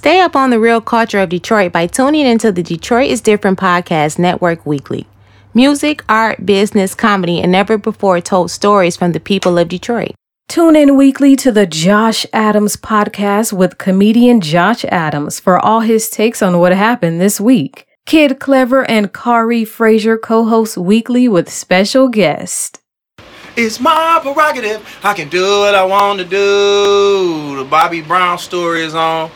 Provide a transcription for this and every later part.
Stay up on the real culture of Detroit by tuning into the Detroit is Different podcast network weekly. Music, art, business, comedy, and never before told stories from the people of Detroit. Tune in weekly to the Josh Adams podcast with comedian Josh Adams for all his takes on what happened this week. Kid Clever and Kari Frazier co host weekly with special guest. It's my prerogative. I can do what I want to do. The Bobby Brown story is on.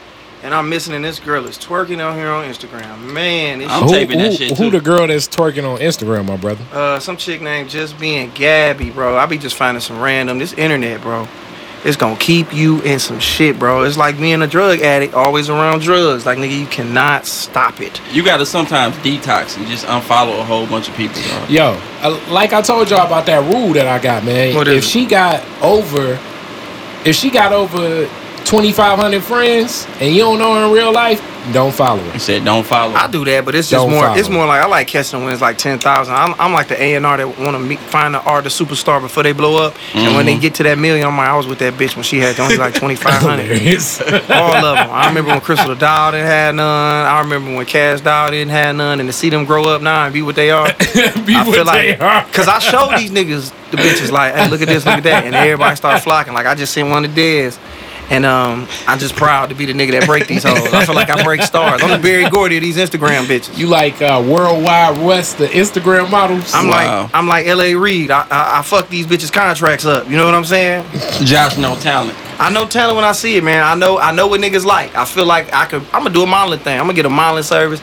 And I'm missing, and this girl is twerking out here on Instagram. Man, this I'm shit- taping that shit Who too. the girl that's twerking on Instagram, my brother? uh, some chick named Just Being Gabby, bro. I be just finding some random. This internet, bro, it's gonna keep you in some shit, bro. It's like being a drug addict, always around drugs. Like nigga, you cannot stop it. You gotta sometimes detox and just unfollow a whole bunch of people, bro. Yo, uh, like I told y'all about that rule that I got, man. What if is it? she got over, if she got over twenty five hundred friends and you don't know her in real life, don't follow her. He said don't follow. I do that, but it's just Don't more. It's more like I like catching them when it's like ten thousand. I'm, I'm like the A and R that want to meet, find the artist superstar before they blow up. And when they mm-hmm. get to that million, I'm like, I was with that bitch when she had only like twenty five hundred. All of them. I remember when Crystal Doll didn't have none. I remember when Cash Doll didn't have none. And to see them grow up now and be what they are, Be I what feel they like are. because I showed these niggas the bitches like, hey, look at this, look at that, and everybody started flocking. Like I just seen one of theirs. And um, I'm just proud to be the nigga that break these hoes. I feel like I break stars. I'm the Berry Gordy of these Instagram bitches. You like uh, worldwide West, the Instagram models? I'm Wow. like I'm like L.A. Reid. I, I I fuck these bitches contracts up. You know what I'm saying? Josh no talent. I know talent when I see it, man. I know I know what niggas like. I feel like I could. I'm gonna do a modeling thing. I'm gonna get a modeling service,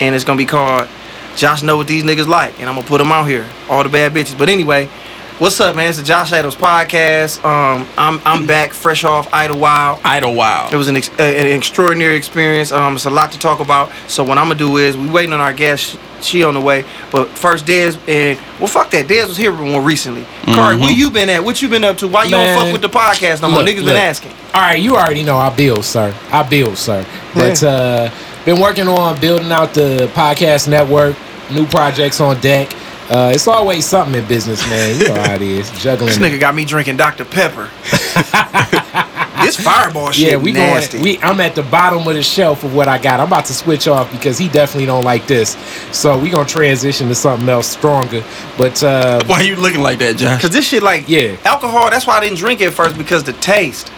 and it's gonna be called Josh know what these niggas like, and I'm gonna put them out here, all the bad bitches. But anyway, what's up, man? It's the Josh Adams podcast. Um, I'm I'm back, fresh off Idlewild. Idlewild. It was an, ex- uh, an extraordinary experience. Um, it's a lot to talk about. So what I'm gonna do is we waiting on our guest. She on the way, but first Dez and well, fuck that. Dez was here more recently. Kari, where you been at? What you been up to? Why you don't fuck with the podcast no more? look, Niggas look. been asking. All right, you already know I build, sir. I build, sir. But uh, been working on building out the podcast network. New projects on deck. Uh, it's always something in business, man. You know how it is. Juggling. This nigga got me drinking Dr. Pepper. this fireball shit yeah, we nasty. going. We, I'm at the bottom of the shelf of what I got. I'm about to switch off because he definitely don't like this. So we gonna transition to something else stronger. But uh, Why you looking like that, John? Cause this shit like Yeah. alcohol. That's why I didn't drink it at first because the taste.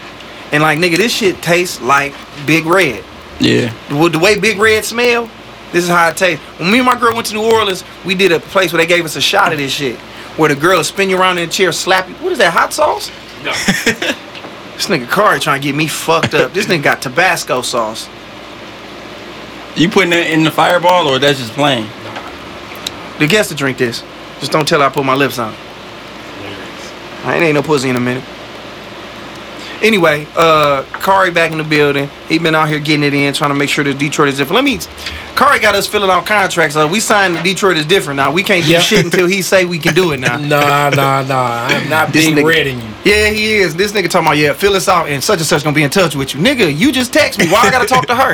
And like nigga, this shit tastes like Big Red. Yeah. The, the way Big Red smell, this is how it tastes. When me and my girl went to New Orleans, we did a place where they gave us a shot of this shit. Where the girl will spin you around in a chair, slap you. What is that, hot sauce? No. this nigga Kari trying to get me fucked up. This nigga got Tabasco sauce. You putting that in the fireball or that's just plain? The guest to drink this. Just don't tell her I put my lips on. I ain't no pussy in a minute. Anyway, uh, Kari back in the building. He been out here getting it in, trying to make sure that Detroit is different. Let me. Kari got us filling out contracts. Uh, we signed the Detroit is different now. We can't do Yeah. shit until he say we can do it now. nah, nah, nah. I'm not This big nigga- red in you. Yeah, he is. This nigga talking about yeah, fill us out and such and such gonna be in touch with you, nigga. You just text me. Why I gotta talk to her?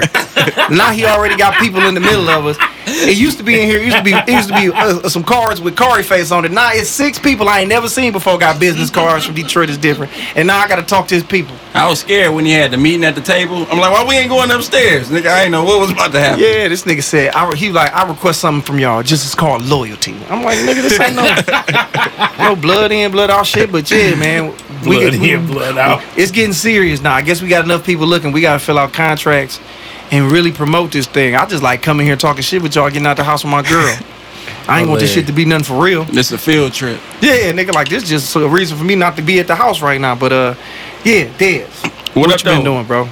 now he already got people in the middle of us. It used to be in here. It used to be. It used to be uh, some cards with Kari face on it. Now it's six people I ain't never seen before got business cards from Detroit is different, and now I gotta talk to his people. I was scared when he had the meeting at the table. I'm like, why we ain't going upstairs? Nigga, I ain't know what was about to happen. Yeah, this nigga said I, he like I request something from y'all. Just it's called loyalty. I'm like nigga, this ain't no no blood in, blood out shit. But yeah, man, Blood we, in, blood out. It's getting serious now. I guess we got enough people looking. We gotta fill out contracts and really promote this thing. I just like coming here talking shit with y'all, getting out the house with my girl. I ain't want this shit to be nothing for real. This a field trip. Yeah, nigga, like this just a reason for me not to be at the house right now. But uh, yeah, Dez, What what, up, you been doing, bro?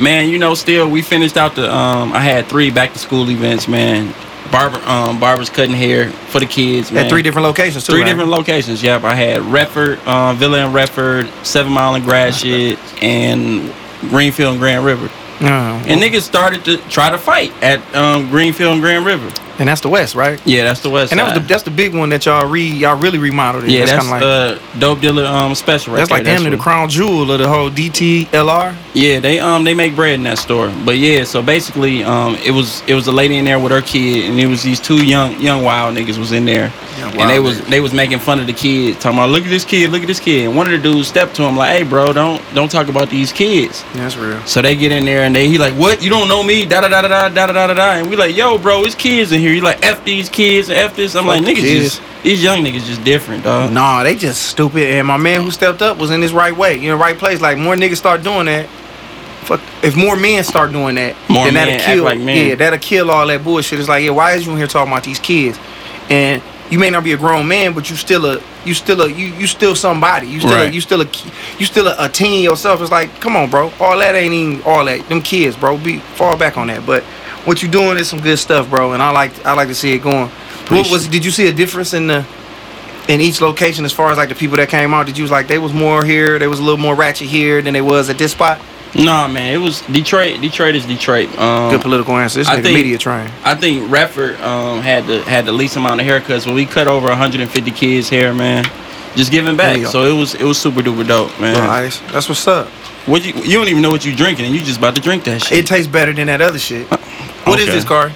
Man, you know, still we finished out the um I had three back to school events, man. Barber um barbers cutting hair for the kids, man. At three different locations too. Three right? different locations. Yep, I had Redford, uh, Villa and Redford, Seven Mile and Gratiot, and Greenfield and Grand River. Uh, And niggas started to try to fight at um, Greenfield and Grand River. And that's the West, right? Yeah, that's the West And that was the, that's the big one that y'all re y'all really remodeled. It. yeah, that's, kinda like uh, dope dealer um special right that's like damn near the crown jewel of the whole DTLR. Yeah, they um they make bread in that store. But yeah, so basically um it was it was a lady in there with her kid and it was these two young young wild niggas was in there. Young and they was niggas. they was making fun of the kid, talking about look at this kid, look at this kid. And one of the dudes stepped to him like, Hey bro, don't don't talk about these kids. Yeah, that's real. So they get in there and they he like, What? You don't know me? Da da da da da da da da da and we like, yo bro, it's kids in here. You like F these kids and F this. I'm like, niggas kids. just these young niggas just different, dog. Nah, they just stupid. And my man who stepped up was in his right way, you know, right place. Like more niggas start doing that. Fuck, if more men start doing that, More then that'll men act kill. like men. Yeah, that'll kill all that bullshit. It's like, yeah, why is you in here talking about these kids? And you may not be a grown man, but you still a, you still a, you you still somebody. You still, a, you still a, you still a, a teen yourself. It's like, come on, bro. All that ain't even all that. Them kids, bro. Be fall back on that. But what you doing is some good stuff, bro. And I like, I like to see it going. What was? Did you see a difference in the? in each location as far as like the people that came out did you was like they was more here they was a little more ratchet here than they was at this spot Nah man, it was Detroit. Detroit is Detroit. Um, good political answer this I think- media train I think Redford um, had the had the least amount of haircuts, but we cut over 150 kids' hair, man. Just giving back. So it was it was super duper dope, man. That's what's up What you you don't even know what you drinking, and you just about to drink that shit. it tastes better than that other shit What is Okay. this car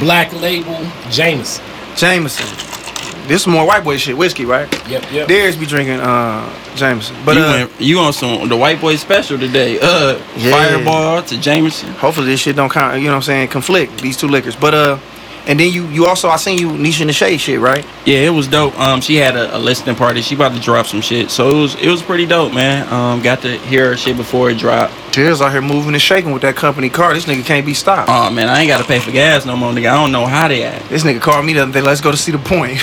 Black label Jameson. jameson this is more white boy shit whiskey right Yep, yep. Darius be drinking uh jameson but you, uh went, you on some the white boy special today? Uh, Yeah. Fireball to Jameson. hopefully this shit don't kind you know what i'm saying conflict these two liquors but uh and then you you also i seen you niche in the shade shit right Yeah, it was dope. Um, she had a, a listening party. She about to drop some shit, so it was it was pretty dope, man. Um, got to hear her shit before it dropped. Darius out here moving and shaking with that company car this nigga can't be stopped Oh man, I ain't got to pay for gas no more, nigga. I don't know how they act. This nigga called me the other day. Let's go to Cedar Point.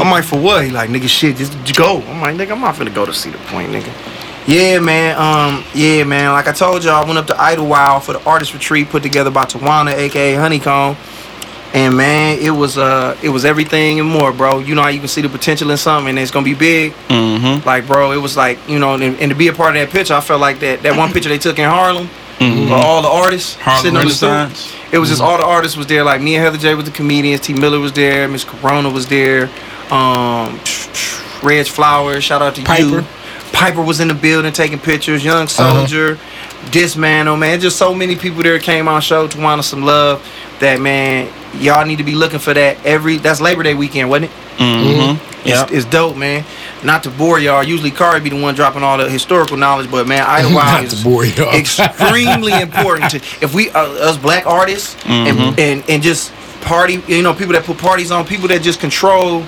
I'm like, for what? He like, nigga, shit, just go. I'm like, nigga, I'm not finna go to Cedar Point, nigga. Yeah, man. Um, yeah, man. Like I told y'all, I went up to Idlewild for the artist retreat put together by Tawana, aka Honeycomb. And man, it was uh, it was everything and more, bro. You know how you can see the potential in something, and it's gonna be big. Mm-hmm. Like, bro, it was like, you know, and, and to be a part of that picture, I felt like that that one picture they took in Harlem, Mhm. all the artists Harlem sitting on the. Renaissance. It was just all the artists was there. Like me and Heather J was the comedians. T Miller was there. Miss Corona was there. Um, Reg Flowers. Shout out to Piper. you. Piper was in the building taking pictures. Young Soldier. Dismantle, man. Just so many people there came on show to want us some love. That man, y'all need to be looking for that every. That's Labor Day weekend, wasn't it? Mm-hmm. It's, Yeah. it's dope, man. Not to bore y'all. Usually, Kari be the one dropping all the historical knowledge, but man, Not Idlewild to is bore y'all. extremely important to if we uh, us black artists and, and and just party. You know, people that put parties on, people that just control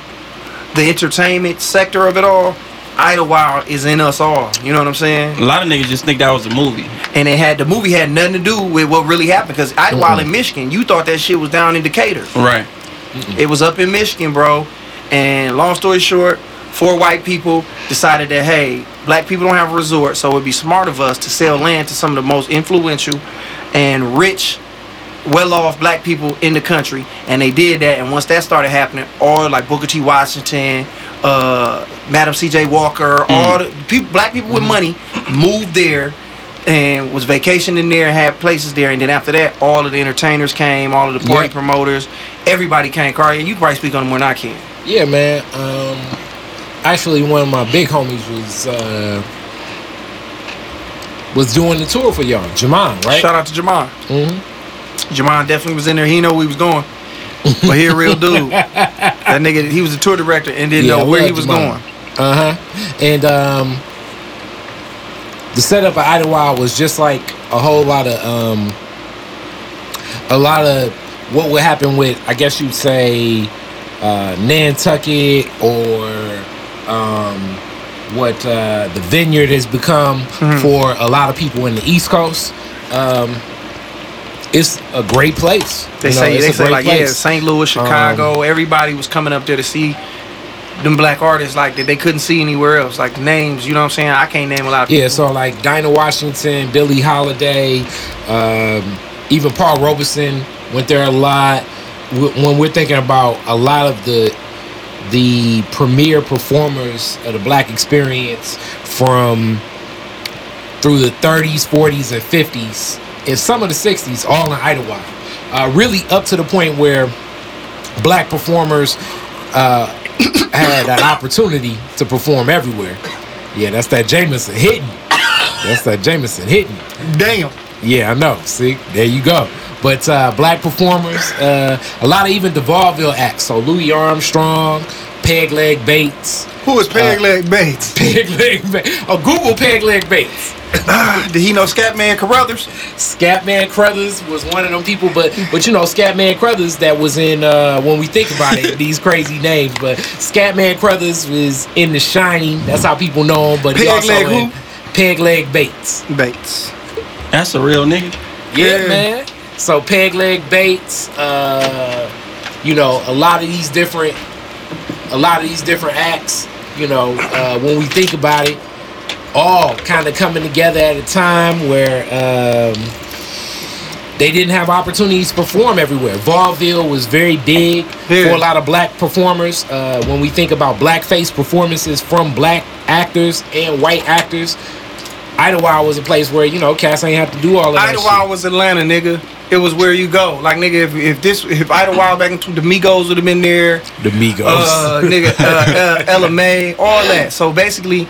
the entertainment sector of it all. Idlewild is in us all. You know what I'm saying? A lot of niggas just think that was a movie. And it had the movie had nothing to do with what really happened because Idlewild in Michigan, you thought that shit was down in Decatur. Right. It was up in Michigan, bro. And long story short, four white people decided that hey, black people don't have a resort, so it'd be smart of us to sell land to some of the most influential and rich, well-off black people in the country. And they did that. And once that started happening, all like Booker T. Washington, uh, Madam C.J. Walker, all the people, black people with money moved there and was vacationing there, and had places there, and then after that, all of the entertainers came, all of the party Yeah. promoters, everybody came. And you probably speak on them when I can. Yeah, man. Um, actually, one of my big homies was uh, was doing the tour for y'all, Jamon, right? Shout out to Jamon. Mhm. Jamon definitely was in there. He know where he was going, but he a real dude. that nigga, he was a tour director and didn't Yeah, know where he was Jamon. going. Uh huh. And um, the setup at Idlewild was just like a whole lot of um, a lot of what would happen with, I guess you'd say, uh, Nantucket or um, what uh, the Vineyard has become Mm-hmm. for a lot of people in the East Coast. Um, it's a great place. They You know, say they say like yeah. St. Louis, Chicago, everybody was coming up there to see them black artists like that they couldn't see anywhere else. Like names, you know what I'm saying? I can't name a lot of people. Yeah, so like Dinah Washington, Billie Holiday, um, even Paul Robeson went there a lot. When we're thinking about a lot of the the premier performers of the Black experience from through the 30s, 40s, and 50s, and some of the 60s, all in Idlewild. uh, really up to the point where black performers uh, had an opportunity to perform everywhere. Yeah, that's that Jameson hitting. That's that Jameson hitting. Damn. Yeah, I know. See, there you go. But uh, black performers, uh, a lot of even the vaudeville acts. So Louis Armstrong, Peg Leg Bates, Who is Peg Leg Bates? Peg Leg Bates. Oh, Google Peg Leg Bates. Did he know Scatman Carruthers? Scatman Crothers was one of them people, but but you know Scatman Crothers that was in uh, when we think about it, these crazy names. But Scatman Crothers was in The Shining. That's how people know him. But he Peg also Leg in who? Peg Leg Bates. Bates. That's a real nigga. Yeah, Yeah. man. So Peg Leg Bates, uh, you know, a lot of these different, a lot of these different acts. You know, uh, when we think about it, all kind of coming together at a time where um, they didn't have opportunities to perform everywhere. Vaudeville was very big Yeah. for a lot of black performers. Uh, when we think about blackface performances from black actors and white actors, Idlewild was a place where you know cats ain't have to do all of that. Idlewild was Atlanta, nigga. It was where you go. Like, nigga, if, if this, if Idlewild back into the Migos would have been there, The Migos. uh, nigga, uh, uh, LMA, all that. So basically,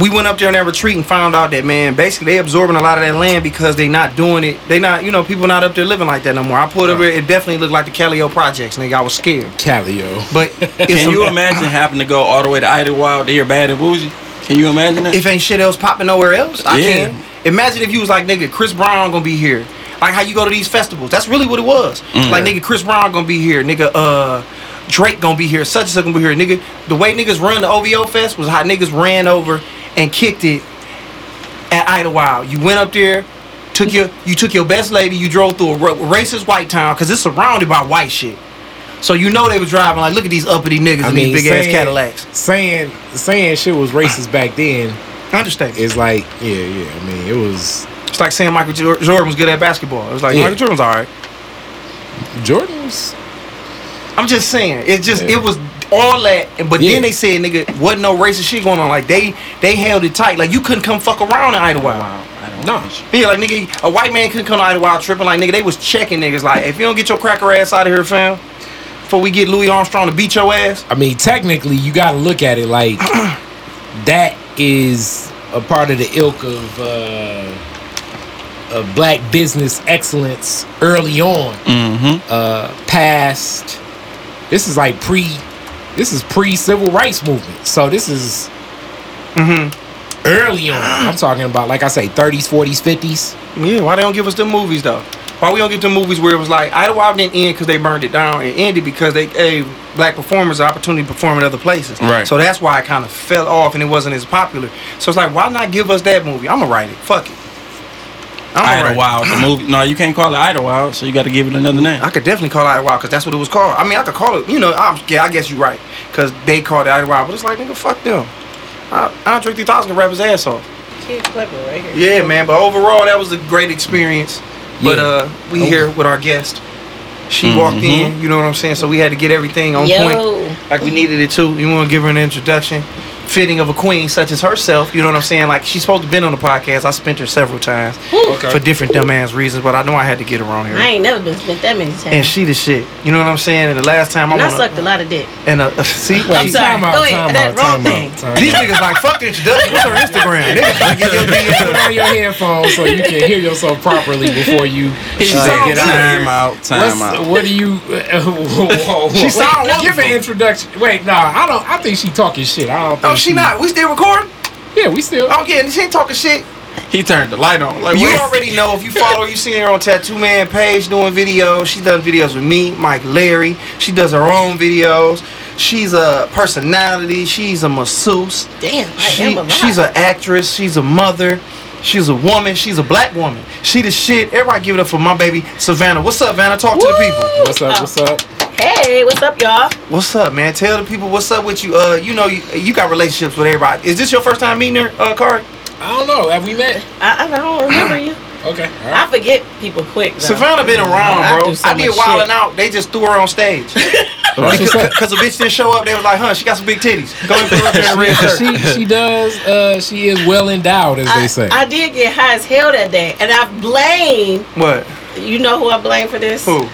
we went up there in that retreat and found out that man, basically they absorbing a lot of that land because they not doing it. They not, you know, people not up there living like that no more. I pulled over, it definitely looked like the Calio projects, nigga. I was scared. Calio. But Can you imagine having to go all the way to Idlewild to hear Bad and Bougie? Can you imagine that? if ain't shit else popping nowhere else, I Yeah. can. Imagine if you was like, nigga, Chris Brown gonna be here. Like how you go to these festivals. That's really what it was. Mm. Like nigga, Chris Brown gonna be here. Nigga, uh, Drake gonna be here. Such and such gonna be here. Nigga, the way niggas run the OVO Fest was how niggas ran over and kicked it at Idlewild. You went up there, took your you took your best lady, you drove through a racist white town because it's surrounded by white shit. So you know they was driving like, look at these uppity niggas in these big ass saying- Cadillacs. Saying saying shit was racist back then I understand. It's like, yeah, yeah. I mean, it was It's like saying Michael Jordan was good at basketball. It was like Yeah. Michael Jordan's all right. Jordan was. I'm just saying. It just Yeah. it was all that, but Yeah. then they said nigga wasn't no racist shit going on. Like they they held it tight. Like you couldn't come fuck around in Idlewild. No. Yeah, like nigga, a white man couldn't come to Idlewild tripping. Like nigga, they was checking niggas. Like if you don't get your cracker ass out of here, fam, before we get Louis Armstrong to beat your ass. I mean, technically, you got to look at it like that is a part of the ilk of uh, of black business excellence early on. Mm-hmm. Uh, past, this is like pre, this is pre civil rights movement. So this is mm-hmm. early on. I'm talking about, like I say, 30s, 40s, 50s. Yeah, why they don't give us the movies though? Why we don't get the movies where it was like Idlewild didn't end because they burned it down. It ended because they gave black performers the opportunity to perform in other places. Right. So that's why it kind of fell off and it wasn't as popular. So it's like, why not give us that movie? I'ma write it. Fuck it. I'ma. Idlewild, the movie. No, you can't call it Idlewild, so you got to give it another name. I could definitely call it Idlewild because that's what it was called. I mean, I could call it, you know, I'm, yeah, I guess you're right. Because they called it Idlewild, but it's like, nigga, fuck them. I, Andre 3000 can rap his ass off. Kid Clever right here. Yeah, man. But overall, that was a great experience. But Yeah. uh, we here with our guest. She walked in. You know what I'm saying? So we had to get everything on Yo. point, like we needed it to. You want to give her an introduction, fitting of a queen such as herself. You know what I'm saying? Like she's supposed to been on the podcast. I spent her several times Okay. for different dumbass reasons, but I know I had to get her on here. I ain't never been spent that many times. And she the shit. You know what I'm saying? And the last time And I I wanna- sucked a lot of dick. And uh, see, I'm Wait, sorry. Time out, Go ahead. time That out, wrong thing. out, These niggas like fuck the introduction. What's her Instagram? Niggas trying get your Put DM. on your headphones so you can hear yourself properly before you He uh, get out time out, time What's- out. What do you? Uh, whoa, whoa, whoa. She sound Give an introduction. Wait, no, I don't. I think she talking shit. I don't. Think she not. We still recording? Yeah, we still. Oh yeah, she ain't talking shit. He turned the light on. Like, You what? already know if you follow her, you seen her on Tattoo Man page doing videos. She does videos with me, Mike Larry. She does her own videos. She's a personality. She's a masseuse. Damn, I She, am a she's an actress. She's a mother. She's a woman. She's a black woman. She the shit. Everybody give it up for my baby Savannah. What's up, Vanna? Talk to the people. What's up? What's up? Hey, what's up, y'all? What's up, man? Tell the people what's up with you. Uh, you know you, you got relationships with everybody. Is this your first time meeting her, uh, Kari? I don't know. Have we met? I, I don't remember you. Okay. All I forget people quick. though. Savannah been around, I bro. do so I did much Wildin' shit. Out. They just threw her on stage. That's what's up. Because the bitch didn't show up. They was like, huh, she got some big titties. Go and put her up there in a red shirt. she she does. Uh, she is well endowed, as I, they say. I did get high as hell that day, and I blame What? You know who I blame for this? Who?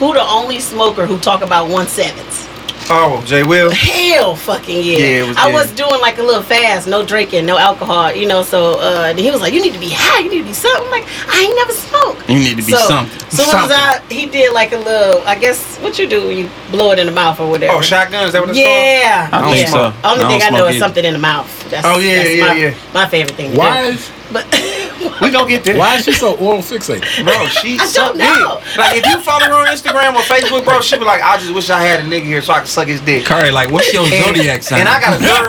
Who the only smoker who talk about one sevens? Oh, Jay Will. Hell fucking yeah. Yeah, it was- I yeah. was doing like a little fast, no drinking, no alcohol, you know, so uh he was like, You need to be high, you need to be something. I'm like, I ain't never smoked. You need to be so, something. Soon as I he did like a little I guess what you do when you blow it in the mouth or whatever. Oh, shotgun. Is that what it's Yeah. I don't yeah. smoke. Only I thing don't I know smoke is something in the mouth. That's, Oh, yeah, that's yeah, my, yeah. My favorite thing. to Why do. is But called? We gonna get there. why is she so oral fixated? Bro, she I suck don't dick. Like if you follow her on Instagram or Facebook, bro, she be like, I just wish I had a nigga here so I could suck his dick. Curry, like, what's your And- zodiac sign? And I got a girl.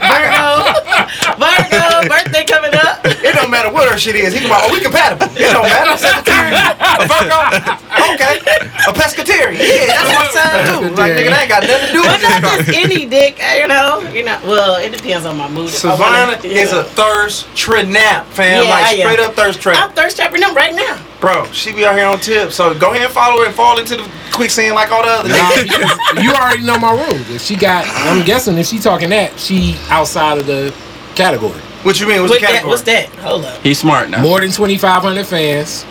Virgo, Virgo, birthday coming up. It don't matter what her shit is. He can be like, oh, we compatible. It don't matter. Sagittarius, a Virgo, okay, a pescatarian. Yeah, that's my sign too. Like nigga, that ain't got nothing to do But with not this. just any dick, eh, you know. You know. Well, it depends on my mood. If I wanna- Savannah yeah. is a thirst trap, fam. Yeah, like straight up thirst trap. I'm thirst trapping them right now. Bro, she be out here on tip. So go ahead and follow her and fall into the quicksand like all the other Nah, niggas. you already know my rules. If she got, I'm guessing if she talking that, she outside of the category. What you mean? What's What the that, what's that? Hold up. He's smart now. More than 2,500 fans,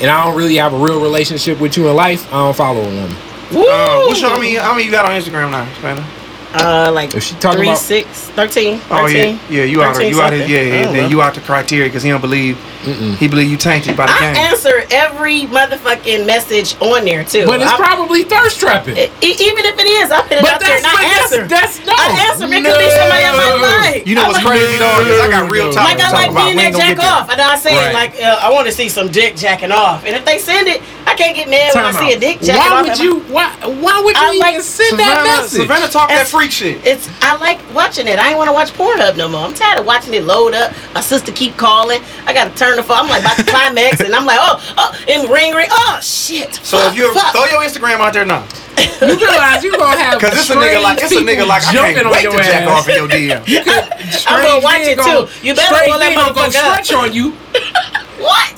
and I don't really have a real relationship with you in life. I don't follow a woman. Woo! Uh, what's your, how many, how many you got on Instagram now, Savannah? Uh, like If she talking three, about- six, 13, 13. Oh yeah, yeah. You out, 13 you out, here, yeah, yeah. Then you out the criteria because he don't believe he believe you tainted by the I game. answer every motherfucking message on there too. But it's I'm- probably thirst trapping. even if it is, I put it But out there that's, and but I that's, answer. that's no. I answer. It could be somebody I might like. You know what's crazy though? Is I got real time Like I talk like about. being We that jack get there. off, and I say Right. like uh, I want to see some dick jacking off, and if they send it, I can't get mad when I see a dick jacking Why off. would you? Why? Why would you I even like send that message? Savannah talk that It's- freak shit. It's I like watching it. I ain't want to watch Pornhub no more. I'm tired of watching it load up. My sister keep calling. I gotta turn the phone. I'm like about to climax, and I'm like, oh, oh, and ring ring. Oh shit. So Fuck, if you throw your Instagram out there now, you realize you gonna have because it's a nigga like it's a nigga like I jumping can't on wait your to jack ass. off in your DM. I'm gonna watch it too. You better straight pull that go motherfucker stretch on you. what?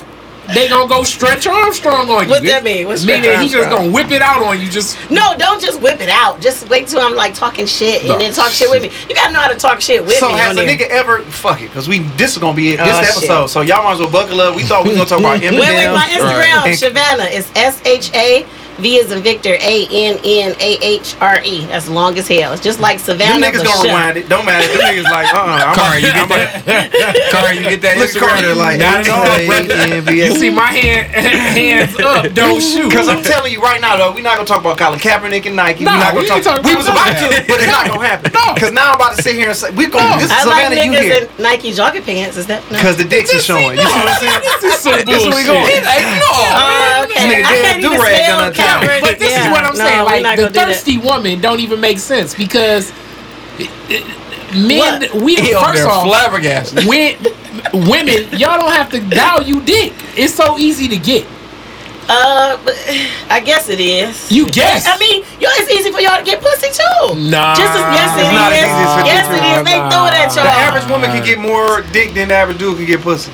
They gonna go stretch Armstrong on you. What that mean? What's Meaning stretch he just gonna whip it out on you. Just No, don't just whip it out. Just wait till I'm like talking shit and No. then talk shit with me. You gotta know how to talk shit with So me. So has a there. nigga ever fuck it? Because we this is gonna be it. Oh, this Oh, episode. shit. So y'all might as well buckle up. We thought we was gonna talk about Eminem. Wait, wait, my Instagram, And- Savannah, is S H A V as in Victor A N N A H R E. That's long as hell. It's just like Them Savannah. niggas but gonna rewind it. Don't matter. Them niggas like, uh, uh I'm Car, you get that? Car, you get that Look at Carter like, Not at all, brother. You see my hand hands up. Don't shoot. Because I'm telling you right now, though, we're not gonna talk about Colin Kaepernick and Nike. No, we're not gonna ain't talk. talking We was about to, but it's not gonna happen. No. Because now I'm about to sit here and say we're gonna. This is I like Savannah, you niggas here. in Nike jogging pants. Is that? Because the dicks is showing. You see what I'm saying? Like the gonna do that. thirsty woman don't even make sense because it- it- men, What? we He first off, flabbergasted. when, women, y'all don't have to value dick. It's so easy to get. Uh, I guess it is. You guess. I mean, yo, it's easy for y'all to get pussy too. Nah. Just as yes, it It's not easy as it Yes, is. it is. They Nah, throw it at y'all. The average woman can get more dick than the average dude can get pussy.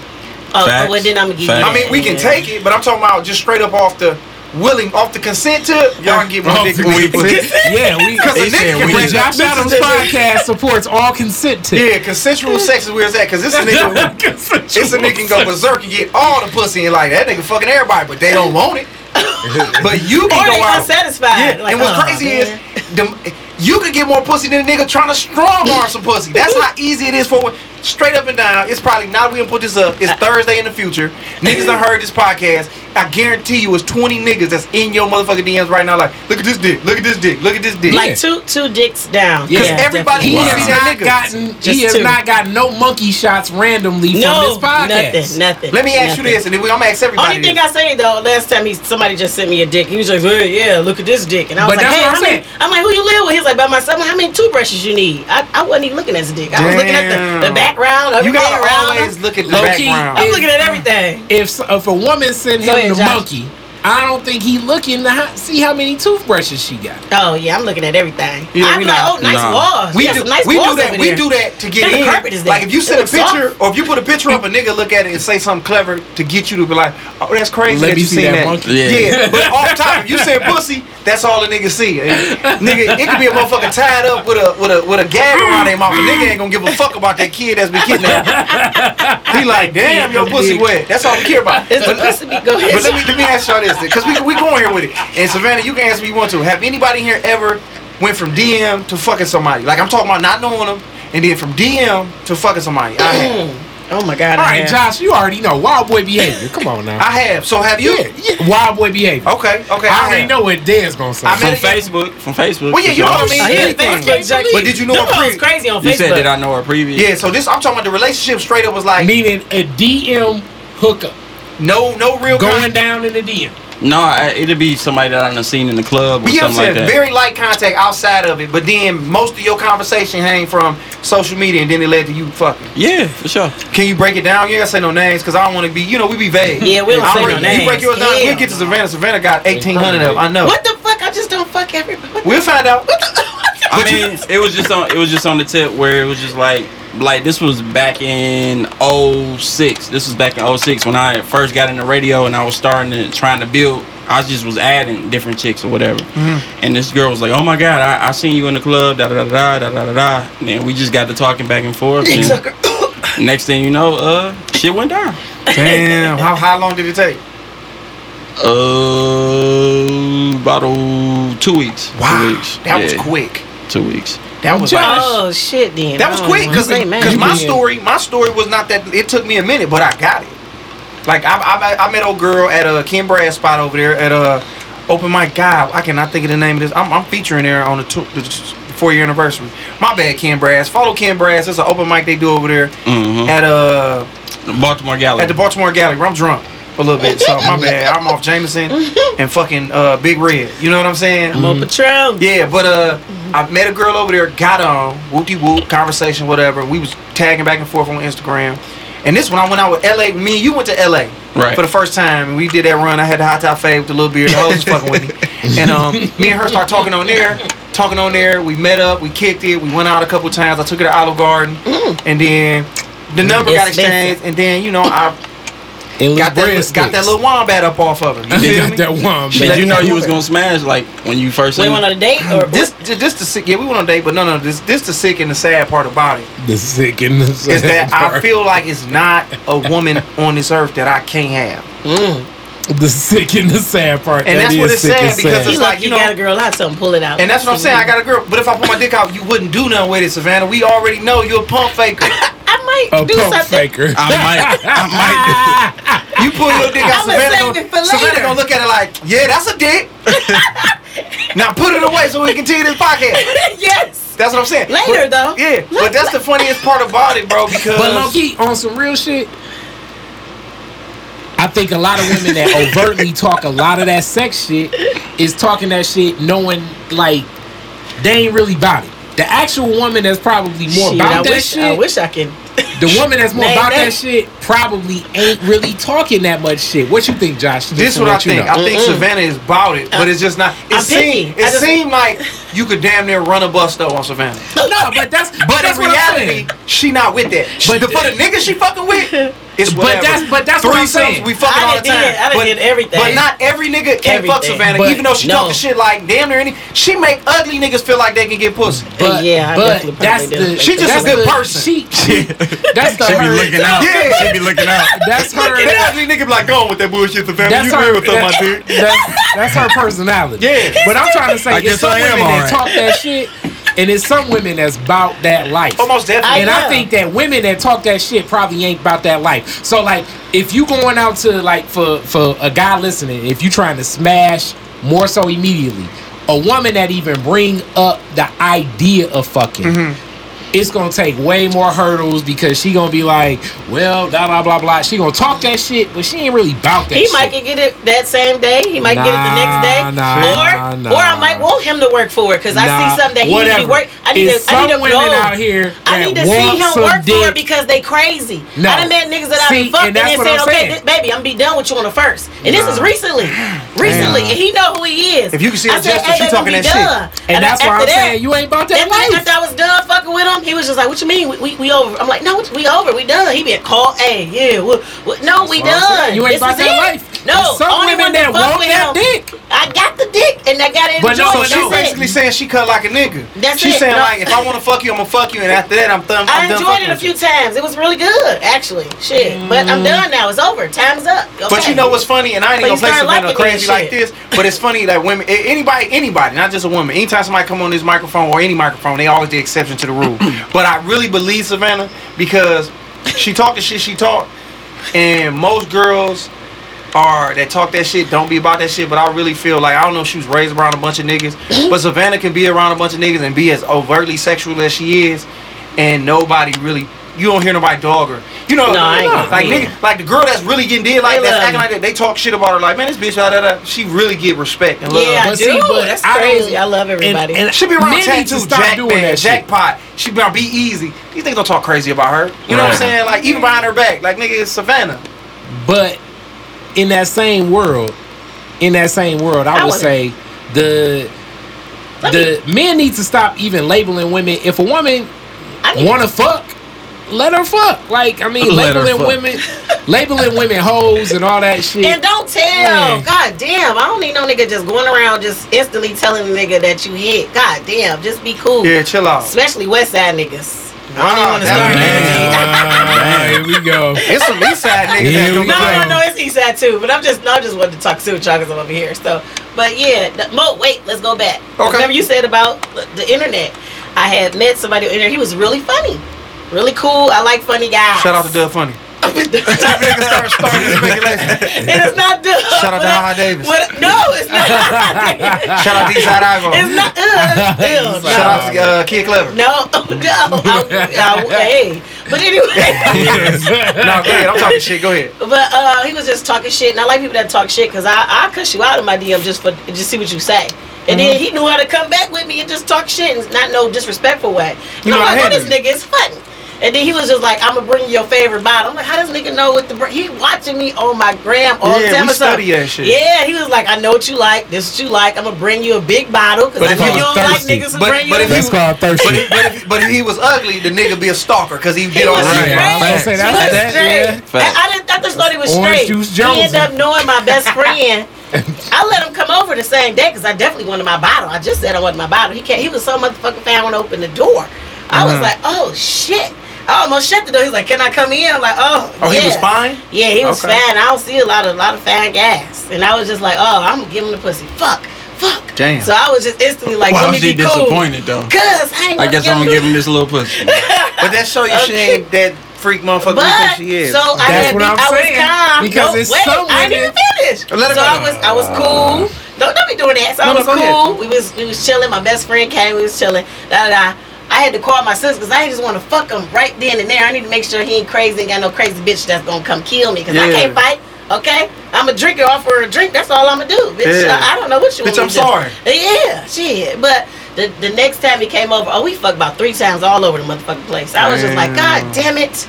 Oh, Facts. well, then I'm gonna give you. Facts. I mean, we can take it, but I'm talking about just straight up off the willing, off the consent tip. Y'all can get more dick the than we get pussy. Yeah, we. Because a They nigga said can we bring The did. Josh Adams podcast supports all consent tips. Yeah, consensual sex is where it's at. Because this nigga, it's a nigga can go berserk and get all the pussy and like that nigga fucking everybody, but they don't want it. but you can Or go out. unsatisfied. Yeah, Like, and what's oh, crazy man. is, the, you can get more pussy than a nigga trying to strong arm some pussy. That's how easy it is for straight up and down. It's probably now we gonna put this up. It's uh, Thursday in the future. Niggas done heard this podcast. I guarantee you, it's 20 niggas that's in your motherfucking DMs right now. Like, look at this dick. Look at this dick. Look at this dick. like two two dicks down. Yeah, Yeah, everybody He has not gotten. Just he has two. not gotten no monkey shots randomly from no, this podcast. nothing, nothing. Let me ask you this, and then we, I'm gonna ask everybody. Only thing this. I say though, last time he somebody just sent me a dick. He was like, "Yeah, look at this dick," and I was But like, "Hey, I'm how many?" saying. I'm like, "Who you live with?" He's like, "By myself." Like, How many toothbrushes you need? I, I wasn't even looking at his dick. I was looking at the, the Damn. Background, you gotta around. always him. look at the Low key, background. I'm looking at everything. If if a woman sent Go him ahead, the Josh. monkey, I don't think he looking to ha- see how many toothbrushes she got. Oh yeah, I'm looking at everything. Yeah, I'm we like, not- oh, nice nah. walls. We You got do, some nice we do that. over We do that to get And the in. carpet is there. Like if you It send a picture, soft. or if you put a picture up, a nigga look at it and say something clever to get you to be like, "Oh, that's crazy Let that me you see seen that that." monkey. Yeah. Yeah, but off top, if you said pussy, That's all the nigga see. And, nigga, it could be a motherfucker tied up with a with a with a gag around their mouth. A nigga ain't gonna give a fuck about that kid that's been kidnapped. He like, damn, your pussy wet. That's all we care about. It's the But- pussy be go ahead. but let me let me ask y'all this, because we we going here with it. And Savannah, you can answer me one too. Have anybody here ever went from DM to fucking somebody? Like I'm talking about not knowing them, and then from DM to fucking somebody. I have. Mm. oh my god. All I right, have. Josh, you already know wild boy behavior. Come on now. I have. So have you? yeah, yeah, wild boy behavior. Okay. Okay. I already have. know what Dan's gonna say. I From Facebook, from Facebook. Well, yeah, you know sure. what I mean. Yeah, Anything. Facebook, But did you know Them what hoes pre- crazy on You Facebook. said, did I know her previous? Yeah. So this, I'm talking about the relationship. Straight up was like Meaning a DM hookup no, no real going con- down in the DM. No, I, it'd be somebody that I done seen in the club or You know what I'm something like that. Very light contact outside of it, but then most of your conversation hang from social media, and then it led to you fucking. yeah, for sure. Can you break it down? You ain't gotta say no names, cause I don't want to be. You know, we be vague. Yeah, we don't I'll say break- no You break names. yours down. Hell We get to Savannah. Savannah got 1,800 of them. I know. What the fuck? I just don't fuck everybody. We'll find out. I mean, it was just on. It was just on the tip where it was just like, like this was back in 06. This was back in 06 when I first got in the radio and I was starting to trying to build. I just was adding different chicks or whatever. And this girl was like, "Oh my god, I, I seen you in the club." Da da da da da da da. And then we just got to talking back and forth. And next thing you know, uh, shit went down. Damn. How how long did it take? Uh, about uh, two weeks. Two weeks. That was Yeah, quick. Two weeks. That was Josh. like, Oh shit, then. that was quick because because my story my story was not that. It took me a minute, but I got it. Like I I, I met old girl at a Ken Brad spot over there at a open mic. God, I cannot think of the name of this. I'm, I'm featuring there on the, two, the four year anniversary. My bad, Ken Brass. Follow Ken Brass. It's an open mic they do over there Mhm. at uh Baltimore Gallery. at the Baltimore Gallery. I'm drunk a little bit, so my bad. I'm off Jameson and fucking uh Big Red. You know what I'm saying? I'm on Patron. Yeah, but uh, I met a girl over there, got on, whoopty whoop, conversation, whatever. We was tagging back and forth on Instagram. And this when I went out with LA, me and you went to LA Right. for the first time. We did that run. I had the hot top fade with the little beard. The hoes was fucking with me. And um, me and her started talking on there, talking on there. We met up, we kicked it, we went out a couple times. I took her to Olive Garden, and then the number got Expensive. exchanged. And then you know I Endless got that breadsticks. got that little wombat up off of her. You feel got that one. She Did you know know you was gonna smash like when you first We went on a date or This, this the sick. Yeah, we went on a date, but no, no. This, this the sick and the sad part about it The sick and the sad part. is that I feel like it's not a woman on this earth that I can't have, mm. the sick and the sad part. And That that's what is it's sick saying, because sad. it's you like, like you you know- got a girl out, something pull it out. and that's what I'm saying. I got a girl, but if I put my dick out, you wouldn't do nothing with it, Savannah. We already know you're a pump faker. I might a do pump something. faker. I might, I might. You pull your dick out, I'ma Savannah. Gonna, it for Savannah later. gonna look at it like, yeah, that's a dick. now put it away so we can continue this podcast. yes. That's what I'm saying. Later, But- though. Yeah, but that's the funniest part about it, bro. Because But low key, on some real shit, I think a lot of women that overtly talk a lot of that sex shit is talking that shit knowing like they ain't really about it. The actual woman that's probably more Shit, about I that wish, shit, I wish I could. the woman that's more about that. that shit probably ain't really talking that much shit. What you think, Josh? This to what I think. know. I think Savannah is about it, but it's just not. It seemed it seemed like you could damn near run a bus though on Savannah. no, but that's But that's in what I'm reality, she not with that. But But the, for the nigga she fucking with, it's But whatever. that's- but that's what I'm saying. We fucking I all the done time. did- I done but, did everything. But not every nigga can fuck Savannah, But- even though she no. talking shit like damn near any. She make ugly niggas feel like they can get pussy. But, Yeah, I but definitely that's probably do. the She just a good the- person. She, she that's the She be her, looking out. Yeah. She be looking out. That's her. That ugly nigga be like, go on with that bullshit, Savannah. That's you her. agree with something, my dude. that's, that's her personality. Yeah. But I'm trying to say, I it's guess some I am women that alright. talk that shit, and it's some women that's about that life. Almost definitely. and I know. think that women that talk that shit probably ain't about that life. So like, if you going out to like for for a guy listening, if you trying to smash more so immediately, a woman that even bring up the idea of fucking. Mm-hmm. It's gonna take way more hurdles because she gonna be like, well, blah blah blah blah. She gonna talk that shit, but she ain't really about that. Shit. He shit. might can get it that same day. He might get it the next day. Nah, nah, or nah, or I might want him to work for it because I Nah, see something that he need whatever. to work. I need It's to. I need some to women know. out here I that need to see want him some work for dick. it because they crazy. No. I done met niggas that I See, done fucked and and, that's then what said, I'm okay, saying. this, baby, I'm be done with you on the first. And this is recently, recently, Nah. and he know who he is. If you can see I her said, gesture, she baby, talking we that shit. done. And that's why after I'm that- saying you ain't about that after, life. after I was done fucking with him, he was just like, "What you mean? We, we, we over?" I'm like, "No, we over. We done." He been call, "Hey, yeah, we, we, no, we That's what I'm done." You ain't This about that life. No, Some only women that want that dick. I got the dick, and I got it. But no, So she's no. basically saying she cut like a nigga. That's She's it. saying No. like, if I want to fuck you, I'm gonna fuck you, and after that, I'm done. I I'm done enjoyed fucking it a with you. few times. It was really good, actually. Shit, but I'm mm. done now. It's over. Time's up. But you know what's funny, and I ain't But gonna play start Savannah crazy like this, but it's funny that women, anybody, anybody, not just a woman, anytime somebody come on this microphone or any microphone, they always the exception to the rule. but I really believe Savannah because she talk the shit she talk, and most girls are that talk that shit don't be about that shit. But I really feel like I don't know if she was raised around a bunch of niggas, but Savannah can be around a bunch of niggas and be as overtly sexual as she is, and nobody really. You don't hear nobody dog her. You know, No, I like nigga, like the girl that's really getting did like They that's love acting like that. They talk shit about her like, man, this bitch, da, da, da. she really get respect and love. Yeah, I But do. see, but That's crazy. I love everybody. And, and She be around men need tattoo, stop Jack, doing man, that shit. jackpot. She be on Be Easy. These niggas don't talk crazy about her. You know what I'm saying? Like even behind her back, like nigga, it's Savannah. But in that same world, in that same world, I, I would would- say the Let the men need to stop even labeling women. If a woman want to fuck, let her fuck. Like I mean, Let labeling women, labeling women hoes and all that shit. And don't tell. Man. God damn. I don't need no nigga just going around just instantly telling a nigga that you hit. God damn. Just be cool. Yeah, chill out. Especially West Side niggas. I don't even Wow, want to that start man. Ah, here we go. It's some East Side niggas Here that we don't No, go. no, no, it's East Side too. But I'm just, I just wanted to talk to y'all because I'm over here. So, but yeah, the, Mo, wait, let's go back. Okay. Remember you said about the internet? I had met somebody on the internet. He was really funny, really cool. I like funny guys. Shout out to Doug Funny. Niggas start starting this speculation. It is not Doug. Shout out to What I- High Davis. what- no, it's not. Shout out to Eastside Ivo. it's not. Uh, ew, no. Shout out to uh, Kid Clever. No, no. I, I, hey, but anyway. No, go ahead. I'm talking shit. Go ahead. But uh, he was just talking shit, and I like people that talk shit because I I cuss you out of my DM just for just see what you say. And then he knew how to come back with me and just talk shit and not no disrespectful way. You You know know, I'm like, oh, this nigga is funny. And then he was just like, I'm gonna bring you your favorite bottle. I'm like, how does nigga know what the br-? he watching me on my gram all Yeah, the time we study that shit. Yeah, he was like, I know what you like. This is what you like. I'm gonna bring you a big bottle because I know you don't like niggas who but- bring but you. if he That's was- called thirsty. But if, but, if, but if he was ugly, the nigga be a stalker because he He did all was right. I'm about to say He was that, straight. yeah. I, I didn't. I just thought he was Orange straight. juice he ended up knowing my best friend. I let him come over the same day because I definitely wanted my bottle. I just said I wanted my bottle. He can't. He was so motherfucking fan when I opened the door. I was Uh-huh. like, oh shit. Oh, I almost shut the door. He's like, "Can I come in?" I'm like, "Oh, Oh, yeah. he was fine. Yeah, he was Okay. fine. I don't see a lot of lot of fine guys, and I was just like, "Oh, I'm gonna give him the pussy." Fuck, fuck. Damn. So I was just instantly like, Why "Let was me she be cool." disappointed though? Cause I, ain't I guess I'm gonna give him this little pussy. But that show you she Okay. ain't that freak motherfucker we But she is. so I That's had what I'm I was saying, calm. because no, it's wait, some I didn't even finish. Let it so go. I was I was cool. Don't don't be doing that. So No, I no, was ahead. cool. We was we was chilling. My best friend came. We was chilling. Da da da. I had to call my sister because I just want to fuck him right then and there. I need to make sure he ain't crazy. Ain't got no crazy bitch that's gonna come kill me because I can't fight. Okay, I'm a drinker. Offer her a drink. That's all I'm gonna do, bitch. Yeah. I, I don't know what you Bitch, want I'm me to do. sorry. Yeah, shit. But the the next time he came over, oh, we fucked about three times all over the motherfucking place. I was just like, God damn it.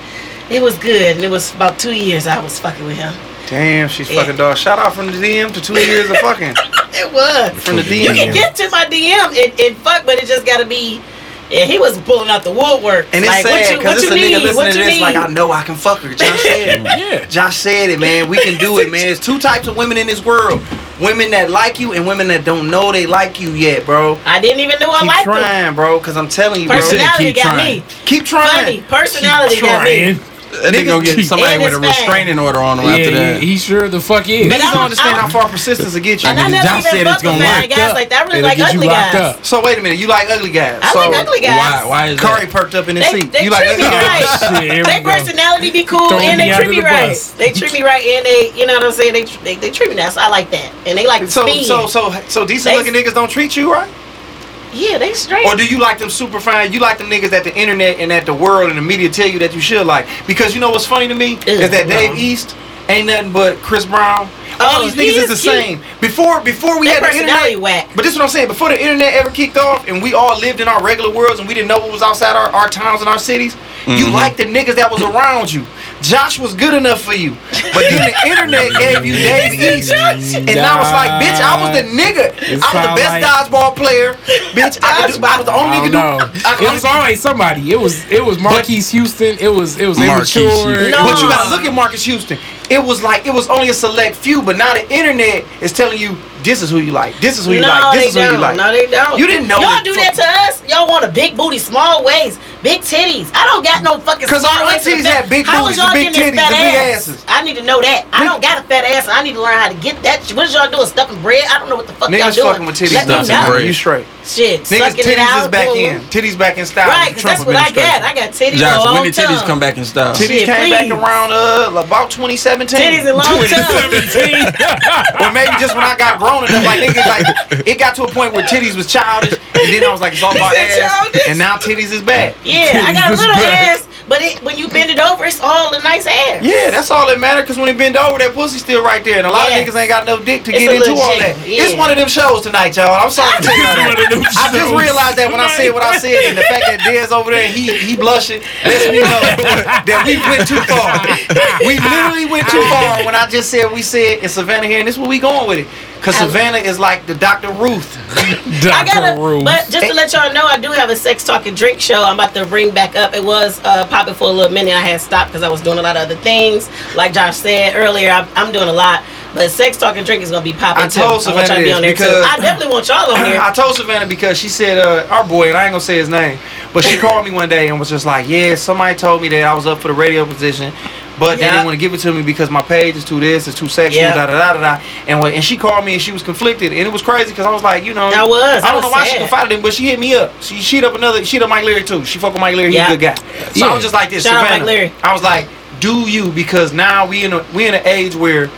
It was good. And it was about two years I was fucking with him. Damn, she's Yeah. fucking dog. Shout out from the DM to two years of fucking. It was. From the DM. You can get to my DM and, and fuck, but it just gotta be. Yeah, he was pulling out the woodwork. And it's like, sad what you, because what it's you a nigga need? listening What to this need? like, I know I can fuck her. Josh said it. Yeah. Mm, Josh said it, man. We can do it, man. There's two types of women in this world. Women that like you and women that don't know they like you yet, bro. I didn't even know I Keep liked him. trying, bro, because I'm telling you, bro. Personality keep got trying. me. Keep trying. Funny. Personality got me. Trying. That nigga gonna get somebody with a restraining order on him after that. he sure the fuck is. But Niggas I'm- don't understand I'm- how far persistence will get you. And I Nigga, never Josh even said it's gonna lock guys up. like that. I really It'll like get you ugly locked guys. up. So wait a minute, you like ugly guys. I so like ugly guys. Why? Why is Kari that? perked up in his They, seat. they You like treat ugly guys? right. Shit, here we They go. personality be cool Throw and they treat me the right. bus. They treat me right and they, you know what I'm saying? They they, they treat me nice. I like that. And they like to So so so so decent looking niggas don't treat you right? Yeah, they straight. Or do you like them super fine? You like them niggas that the internet and that the world and the media tell you that you should like? Because you know what's funny to me is that no. Dave East ain't nothing but Chris Brown. All Oh, these niggas is is the cute. same. Before before we Their had the internet, whack. but this is what I'm saying. Before the internet ever kicked off and we all lived in our regular worlds and we didn't know what was outside our, our towns and our cities, you Mhm. liked the niggas that was around you. Josh was good enough for you. But then the internet gave you Dave East. And I was like, bitch, I was the nigga. It I was the best like- dodgeball player. Bitch, I, could do, I was the only I nigga don't do. know. I, It was always somebody. It was it was Marques Houston. It was it was Marques immature. Houston. No. But you gotta look at Marcus Houston. It was like it was only a select few, but now the internet is telling you this is who you like. This is who you no, like. This is who don't. you like. No, they don't. You didn't know Y'all that do fuck- that to us. Y'all want a big booty, small waist, big titties. I don't got no fucking. 'Cause small our waist and aunties fat- had big How booties and big titties fat and big ass? asses. I need to know that. I don't got a fat ass. I need to learn how to get that. shit. What is y'all doing? Stuffing bread? I don't know what the fuck y'all Niggas doing. fucking with titties. Let me Stuffing know. bread. You straight. Shit, Niggas sucking titties out. is back doing- in. Titties back in style. Right, with because the that's what I got. I got titties Josh, and long when did titties come back in style? Titties came back please. around uh about 2017. Titties and long tongue. or maybe just when I got grown enough, like niggas, like it got to a point where titties was childish, and then I was like, it's all about Is it ass, and now titties is back. Yeah, I got a little ass, but it, when you bend it over, it's all a nice ass. Yeah, that's all that matter. Cause when it bend over, that pussy still right there, and a lot Yes. of niggas ain't got no dick to It's get into all that. yeah. It's one of them shows tonight, y'all. I'm sorry to tell you It's one of them that. I just realized that when I said what I said, and the fact that Dez over there, he he blushing, lets me know that we went too far. We literally went too far when I just said we said in Savannah here, and this is where we going with it. Cause Savannah is like the Dr. Ruth. I gotta, Dr. Ruth. but just to let y'all know, I do have a sex talk and drink show. I'm about to bring back up. It was uh, popping for a little minute. I had stopped because I was doing a lot of other things. Like Josh said earlier, I'm, I'm doing a lot. But sex talk and drink is gonna be popping I too. told I want y'all to Savannah be on there this too. because- I definitely want y'all on here. I told Savannah because she said, uh, our boy, and I ain't gonna say his name, but she called me one day and was just like, yeah, somebody told me that I was up for the radio position, but they didn't want to give it to me because my page is too this, it's too sexual, Yeah. da da da da da. And when, and she called me and she was conflicted, and it was crazy because I was like, you know, I was. I I don't was know why she sad. confided in, but she hit me up. She she hit up another, she hit up Mike Leary too. She fuck with Mike Leary, he's a good guy. So I Yeah. was just like this, Shout out Savannah. Mike Leary. I was like, do you because now we in a we in an age where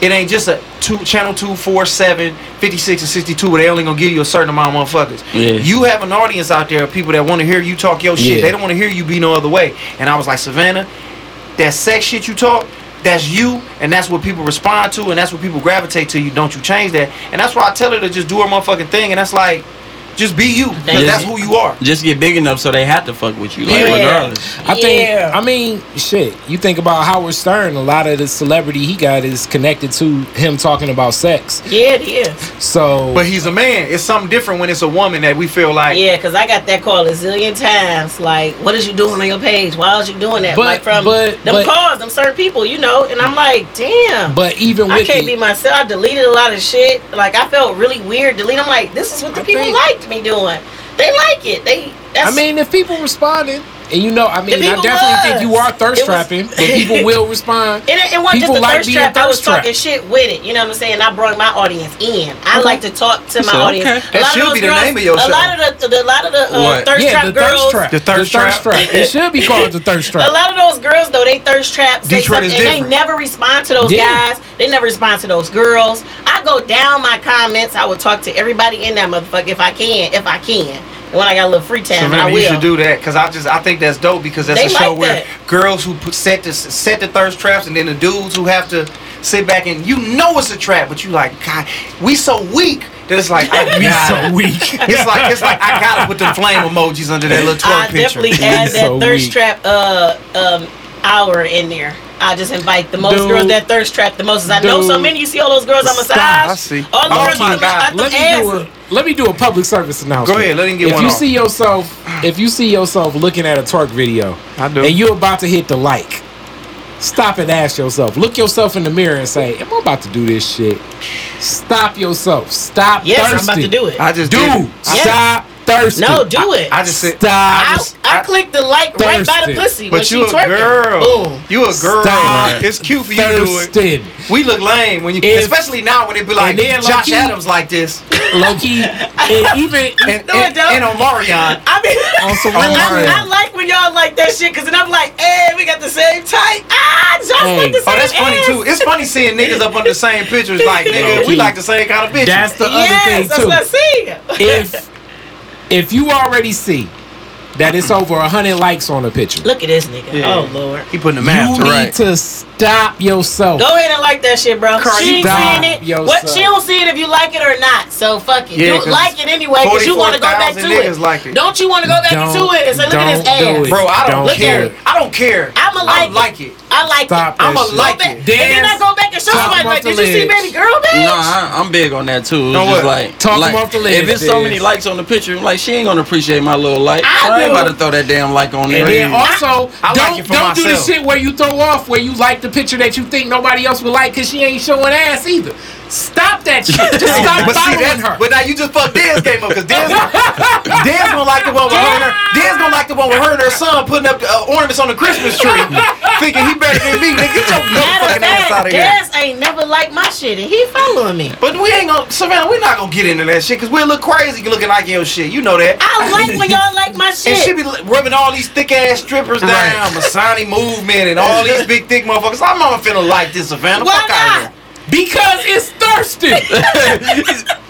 it ain't just a two channel two, four, seven, 56 and 62 where they only gonna give you a certain amount of motherfuckers. Yeah. You have an audience out there of people that want to hear you talk your shit. Yeah. They don't want to hear you be no other way. And I was like, Savannah, that sex shit you talk, that's you, and that's what people respond to, and that's what people gravitate to you. Don't you change that. And that's why I tell her to just do her motherfucking thing, and that's like, just be you. 'cause Yeah. that's who you are. Just get big enough so they have to fuck with you, like Yeah. regardless. I think. Yeah. I mean, shit. You think about Howard Stern. A lot of the celebrity he got is connected to him talking about sex. yeah, it is. So, But he's a man. It's something different when it's a woman that we feel like. Yeah, because I got that call a zillion times. Like, what is you doing on your page? Why is you doing that? But- like from but- them but- calls, them certain people, you know. And I'm like, damn. but even I with can't the- be myself. I deleted a lot of shit. Like I felt really weird deleting. I'm like, this is what the I people think- me doing. They like it. They. I mean, if people responded, and you know, I mean, I people definitely think you are thirst was- trapping, but people will respond. And it, it wasn't People just a like thirst being trap. I was thirst trapped. talking shit with it. You know what I'm saying? I brought my audience in. I like to talk to my said, audience. okay. A That lot of should those be the girls- name of your A lot of the, the a lot of the uh, thirst yeah, trap the girls. thirst trap. The thirst trap. It should be called the thirst trap. A lot of those girls though, they thirst trap. Say Detroit is something, and they never respond to those Yeah. guys. They never respond to those girls. I go down my comments. I will talk to everybody in that motherfucker if I can, if I can. And when I got a little free time, So I maybe will. you should do that because I just I think that's dope because that's They a show like where that. girls who put, set the set the thirst traps and then the dudes who have to sit back and you know it's a trap but you like God we so weak that it's like I We gotta. so weak. It's like it's like I gotta put the flame emojis under that little twerk I picture. definitely add that So thirst weak. trap uh um hour in there. I just invite the most Dude. girls that thirst trap the most. I know so Dude. many. You see all those girls on massage. Stop. I see. All the Oh girls my God. at the let me do a let me do a public service announcement. Go ahead, let me get if one you off. see yourself, if you see yourself looking at a twerk video, I do. and you're about to hit the like, stop and ask yourself. Look yourself in the mirror and say, "Am I about to do this shit?" Stop yourself. Stop Yes, thirsting. I'm about to do it. I just do. did. Yes. Stop thirsting. no, do it. I just said. stop. I, just- I, I- clicked the like right by the Thirsty. pussy when But she you a twerking. girl. Boom. You a girl. Stop It's cute for you to do it. We look lame when you, If- especially now when it be like and then Josh low-key- Adams like this, Low key, and even and, No, it and, don't. and Omarion. I mean, On some I, real I, like when y'all like that shit because then I'm like, hey, we got the same type. Ah, Josh Hey. like the same Oh, that's funny too. It's funny seeing niggas up under the same pictures. Like, nigga, we like the same kind of bitches. that's the Yes, other thing that's too. what I see. if if you already see that it's over hundred likes on a picture, Look at this nigga. Yeah. Oh lord. he putting the you math to need right. to stop yourself. Go ahead and like that shit, bro. Cardi, she ain't seeing it. yourself. What she don't see it if you like it or not. So fuck it. Yeah, you 'cause like it anyway because you want to go back to it. like it. Don't you want to go back Don't- to it and say, look at his don't do ass? it. Bro, I don't, Don't care. care. I don't care. I'ma I like don't like it. I like Stop it. that I'ma shit. like Back- it. and then I go back and show Talk somebody like, off the did you see baby girl, bitch? No, I, I'm big on that too. It's Know just what? like, Talk 'em like off the ledge, if it's so many likes on the picture, like she ain't gonna appreciate my little like. I so I ain't about to throw that damn like on there. And then also, I like don't it for don't do the shit where you throw off where you like the picture that you think nobody else would like because she ain't showing ass either. Stop that shit. Just stop But following that's, her. but now you just fucked Dez game up because Dez, Dez gonna like the one with her and her. Dez gonna like the one with her and her son putting up uh, ornaments on the Christmas tree, thinking he better than me. Nigga, get your Matter of motherfucking ass out fact, of here. Dez ain't never liked my shit, and he following me. But we ain't gonna, Savannah, we're not gonna get into that shit because we'll look crazy looking like your shit. You know that. I like when y'all like my shit. And she be rubbing all these thick ass strippers down, Right. Masani movement, and all these big thick motherfuckers. I'm not finna like this, Savannah. Why Fuck out of here. Because it's thirsty.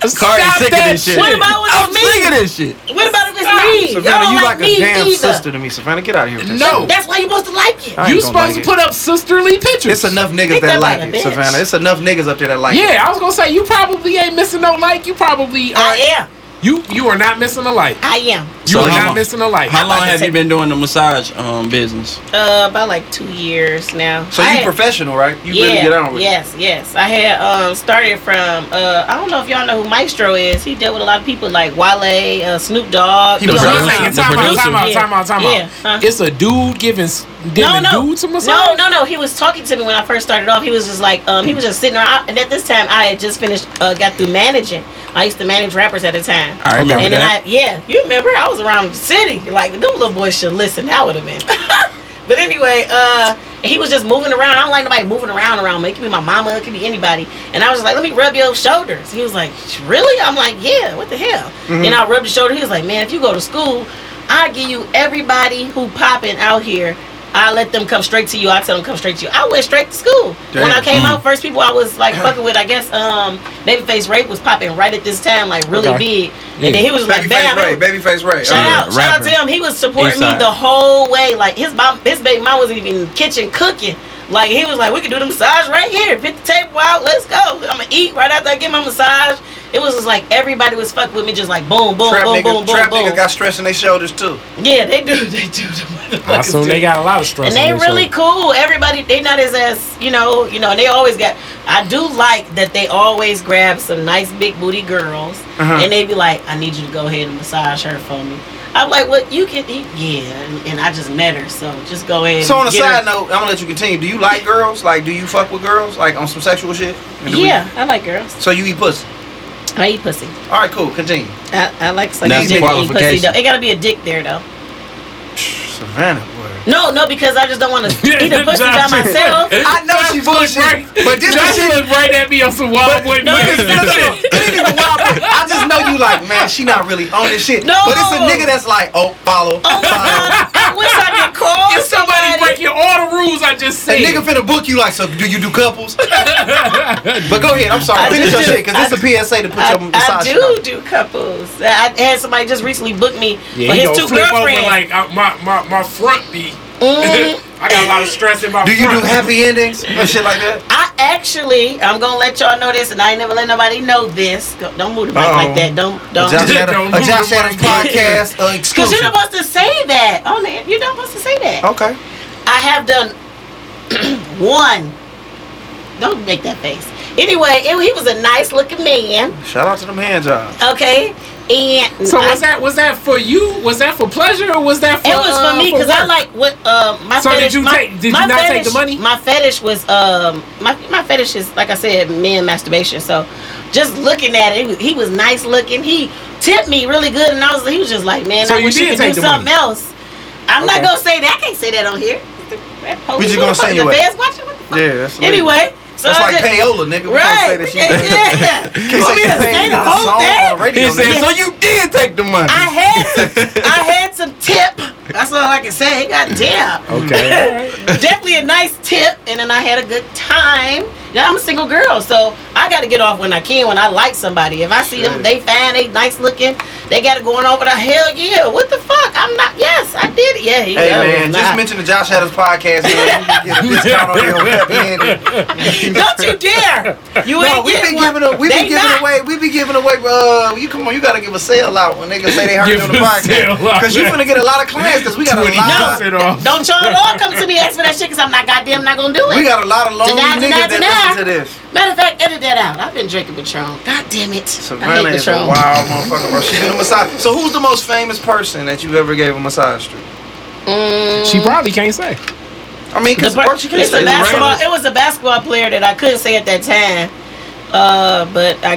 Cardi Stop sick of that this shit. shit. What about when I'm it's sick of me? this shit. What about if it's me? Y'all Savannah, don't you like, like, me a damn either. sister to me, Savannah. Get out of here with that No. shit. That's why you're supposed to like it. I ain't You gonna supposed like to it. put up sisterly pictures. It's enough niggas Think that about like a it, bitch. Savannah. It's enough niggas up there that like it. Yeah, I was gonna say you probably ain't missing no like. You probably are. I am. You you are not missing a light. I am. You So are not long- missing a light. How long about to have you been doing the massage um business? Uh, about like two years now. So I you had- professional, right? You yeah, really get on with it. yes, yes. I had um started from uh I don't know if y'all know who Maestro is. He dealt with a lot of people like Wale, uh, Snoop Dogg. He was know, producer. The time out, producer. time out, Yeah. time out, time Yeah, out. huh? It's a dude giving giving no, no, dudes a massage. no, no, no. He was talking to me when I first started off. He was just like, um, he was just sitting around. And at this time, I had just finished, uh, got through managing. I used to manage rappers at the time. I remember and then that. I, yeah, you remember? I was around the city. Like them little boys should listen. That would have been. but anyway, uh, he was just moving around. I don't like nobody moving around around me. It could be my mama. It could be anybody. And I was just like, let me rub your shoulders. He was like, really? I'm like, yeah. What the hell? Mm-hmm. And I rubbed his shoulder. He was like, man, if you go to school, I give you everybody who popping out here. I let them come straight to you. I tell them come straight to you. I went straight to school. When I Damn. came out, first people I was like fucking with, I guess, um, Babyface Ray was popping right at this time, like really Okay. big. Yeah. And then he was like, Babyface bam. Ray, Babyface Ray. Shout Uh, out, shout out to him. He was supporting me the whole way. Like his mom, his baby mom wasn't even in the kitchen cooking. Like he was like, we can do the massage right here. Put the table out. Let's go. I'm gonna eat right after I get my massage. It was just like everybody was fucked with me, just like boom, boom, Trap boom, niggas, boom, boom, trap boom. niggas got stress in their shoulders too. yeah, they do. They do. The I assume do. they got a lot of stress. And they their really shoulders. cool. Everybody, they not as as you know, you know. And they always got. I do like that they always grab some nice big booty girls, Uh-huh. and they be like, "I need you to go ahead and massage her for me." I'm like, "What? You can? Eat. Yeah." And, and I just met her, so just go ahead. So on a side her. note, I'm gonna let you continue. Do you like girls? Like, do you fuck with girls? Like on some sexual shit? And do we- Yeah, I like girls. So you eat pussy? I eat pussy. All right, cool. Continue. I, I like sucking That's dick the eat pussy. Though. It gotta be a dick there though. Savannah, boy. No, no, because I just don't want to eat a pussy by myself. I know she bullshit, but this Josh is shit. looked right at me on some wild boy. no, niggas. No, no, no. It ain't even wild, but I just know you like, man, she not really on this shit. No. But it's a nigga that's like, oh, follow, Oh my follow. god! I wish I could call If somebody breaking all the rules I just A said. nigga finna book you like, so do you do couples? but go ahead, I'm sorry. I Finish do your do- shit, because this is a PSA to put I, your I massage shit do on. do couples. I had somebody just recently book me Yeah, for he his gonna two flip over girlfriends. like uh, my, my my front be. Mhm. I got a lot of stress in my Do you do happy endings and shit like that? I actually, I'm gonna let y'all know this, and I ain't never let nobody know this. Go- Don't move the mic Uh-oh. like that. Don't, don't. Josh Don't Adams, a Josh Adams podcast uh, Cause you're not supposed to say that. Oh man, you're not supposed to say that. Okay. I have done one. Don't make that face. Anyway, it, he was a nice looking man. Shout out to them hand jobs. Okay, and So I- was that was that for you? Was that for pleasure or was that for? It was uh, for me because I like what uh, my So did fetish. you my, take- did you my not take the money? My fetish was um my my fetish is like I said, men masturbation. So just looking at it, he was, he was nice looking. He tipped me really good, and I was he was just like, man, So I you wish you did could do take the something money? else. I'm not gonna say that. I can't say that on here. We just gonna say the you at. watching. What the? Yeah, that's Anyway, so That's like just- payola, nigga. We Right. can't say that shit. Yeah. Can't You want me say to say paid the whole song thing? He said, nigga. so you did take the money. I had some, I had some tip. That's all I can say. He got tip. Okay. Definitely a nice tip, and then I had a good time. Yeah, I'm a single girl, so I got to get off when I can. When I like somebody, if I see them, they fine, they nice looking, they got it going on over the hell yeah. What the fuck? I'm not. Yes, I did it. Yeah, he Hey that man, just not- mention the Josh Adams podcast. You, know, you get on your happy. Don't you dare! You no, ain't we get be one. giving a, we They be giving not. away we be giving away uh you come on you gotta give a sale out when niggas say they heard Give you on the a sale out, podcast because you're gonna get a lot of clients because we got a lot It off. Don't y'all all come to me ask for that shit because I'm not goddamn not gonna do it. we got a lot of lonely Deny, deny, niggas that deny. Listen to this Matter of fact, edit that out. I've been drinking Patron. God damn it. I Savannah hate is a wild motherfucker bro she do the massage so who's the most famous person that you ever gave a massage to Mm, She probably can't say. I mean because per- she can it's say basketball. It was a basketball player that I couldn't say at that time. Uh, but I.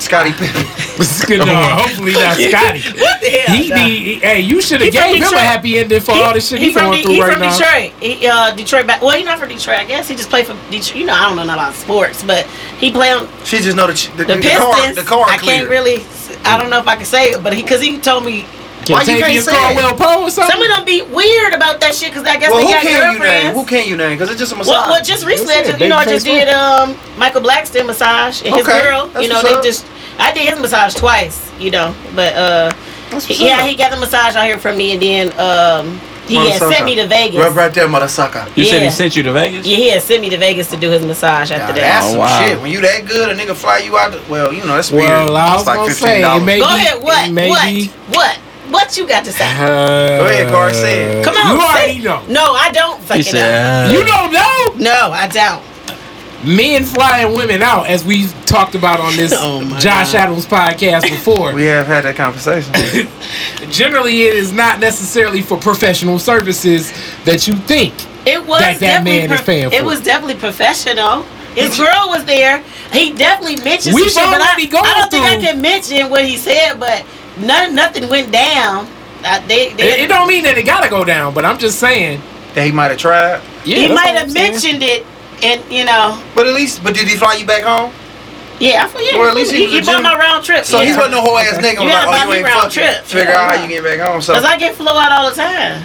Scottie Pippen no, hopefully not Scottie. What the hell? He dog? need, hey, you should He have from gave him a happy ending for all the shit he he's from, going De- through he right from now. Detroit. He, uh, Detroit. Back, well, he's not from Detroit. I guess he just played for Detroit. You know, I don't know nothing about sports, but he played on she just know the the, the the, Pistons. car the car I clear can't really. I don't know if I can say it, but he because he told me Can Why you can't Tavius say it? Caldwell Poe or something? some of them be weird about that shit because I guess well they who got can you name who can you name because it's just a massage Well, well, just recently, just, you know, I just did um Michael Blackson massage and his Okay, girl. that's You know, they up. just I did his massage twice. You know, but uh, yeah, up. he got the massage out here from me, and then um, he had Motherfucker. sent me to Vegas. Right, right there, mother sucker. You said he sent you to Vegas? Yeah, he had sent me to Vegas to do his massage Now, after that's that. some wow. shit. When you that good, a nigga fly you out. The, well, you know that's weird. Well, I was it's like gonna fifteen say, it dollars. may- Go ahead. What? Maybe- What? What? What you got to say? Go ahead, Corey, say it. Come on. You say- already know. No, I don't He fucking know. said, uh, You don't know? No, I don't. Men flying women out, as we've talked about on this Oh Josh God. Adams podcast before. We have had that conversation. Generally, it is not necessarily for professional services that you think. It was that that definitely man is prof- paying It was definitely professional. His girl was there. He definitely mentioned We've some shit, but I, already gone I don't think I can mention what he said. But none, nothing went down. Uh, they, they, It, it don't mean that it gotta go down, but I'm just saying. that he might have tried, Yeah, he might have I'm saying. mentioned it, and you know, but at least, but did he fly you back home? yeah, I feel yeah. Well, at least he he, was he a bought gen- my round trip. So yeah. he wasn't no whole ass nigga. You gotta like, oh, you ain't round fucking. trip. Figure Yeah, out how you get back home. So Cause I get flow out all the time.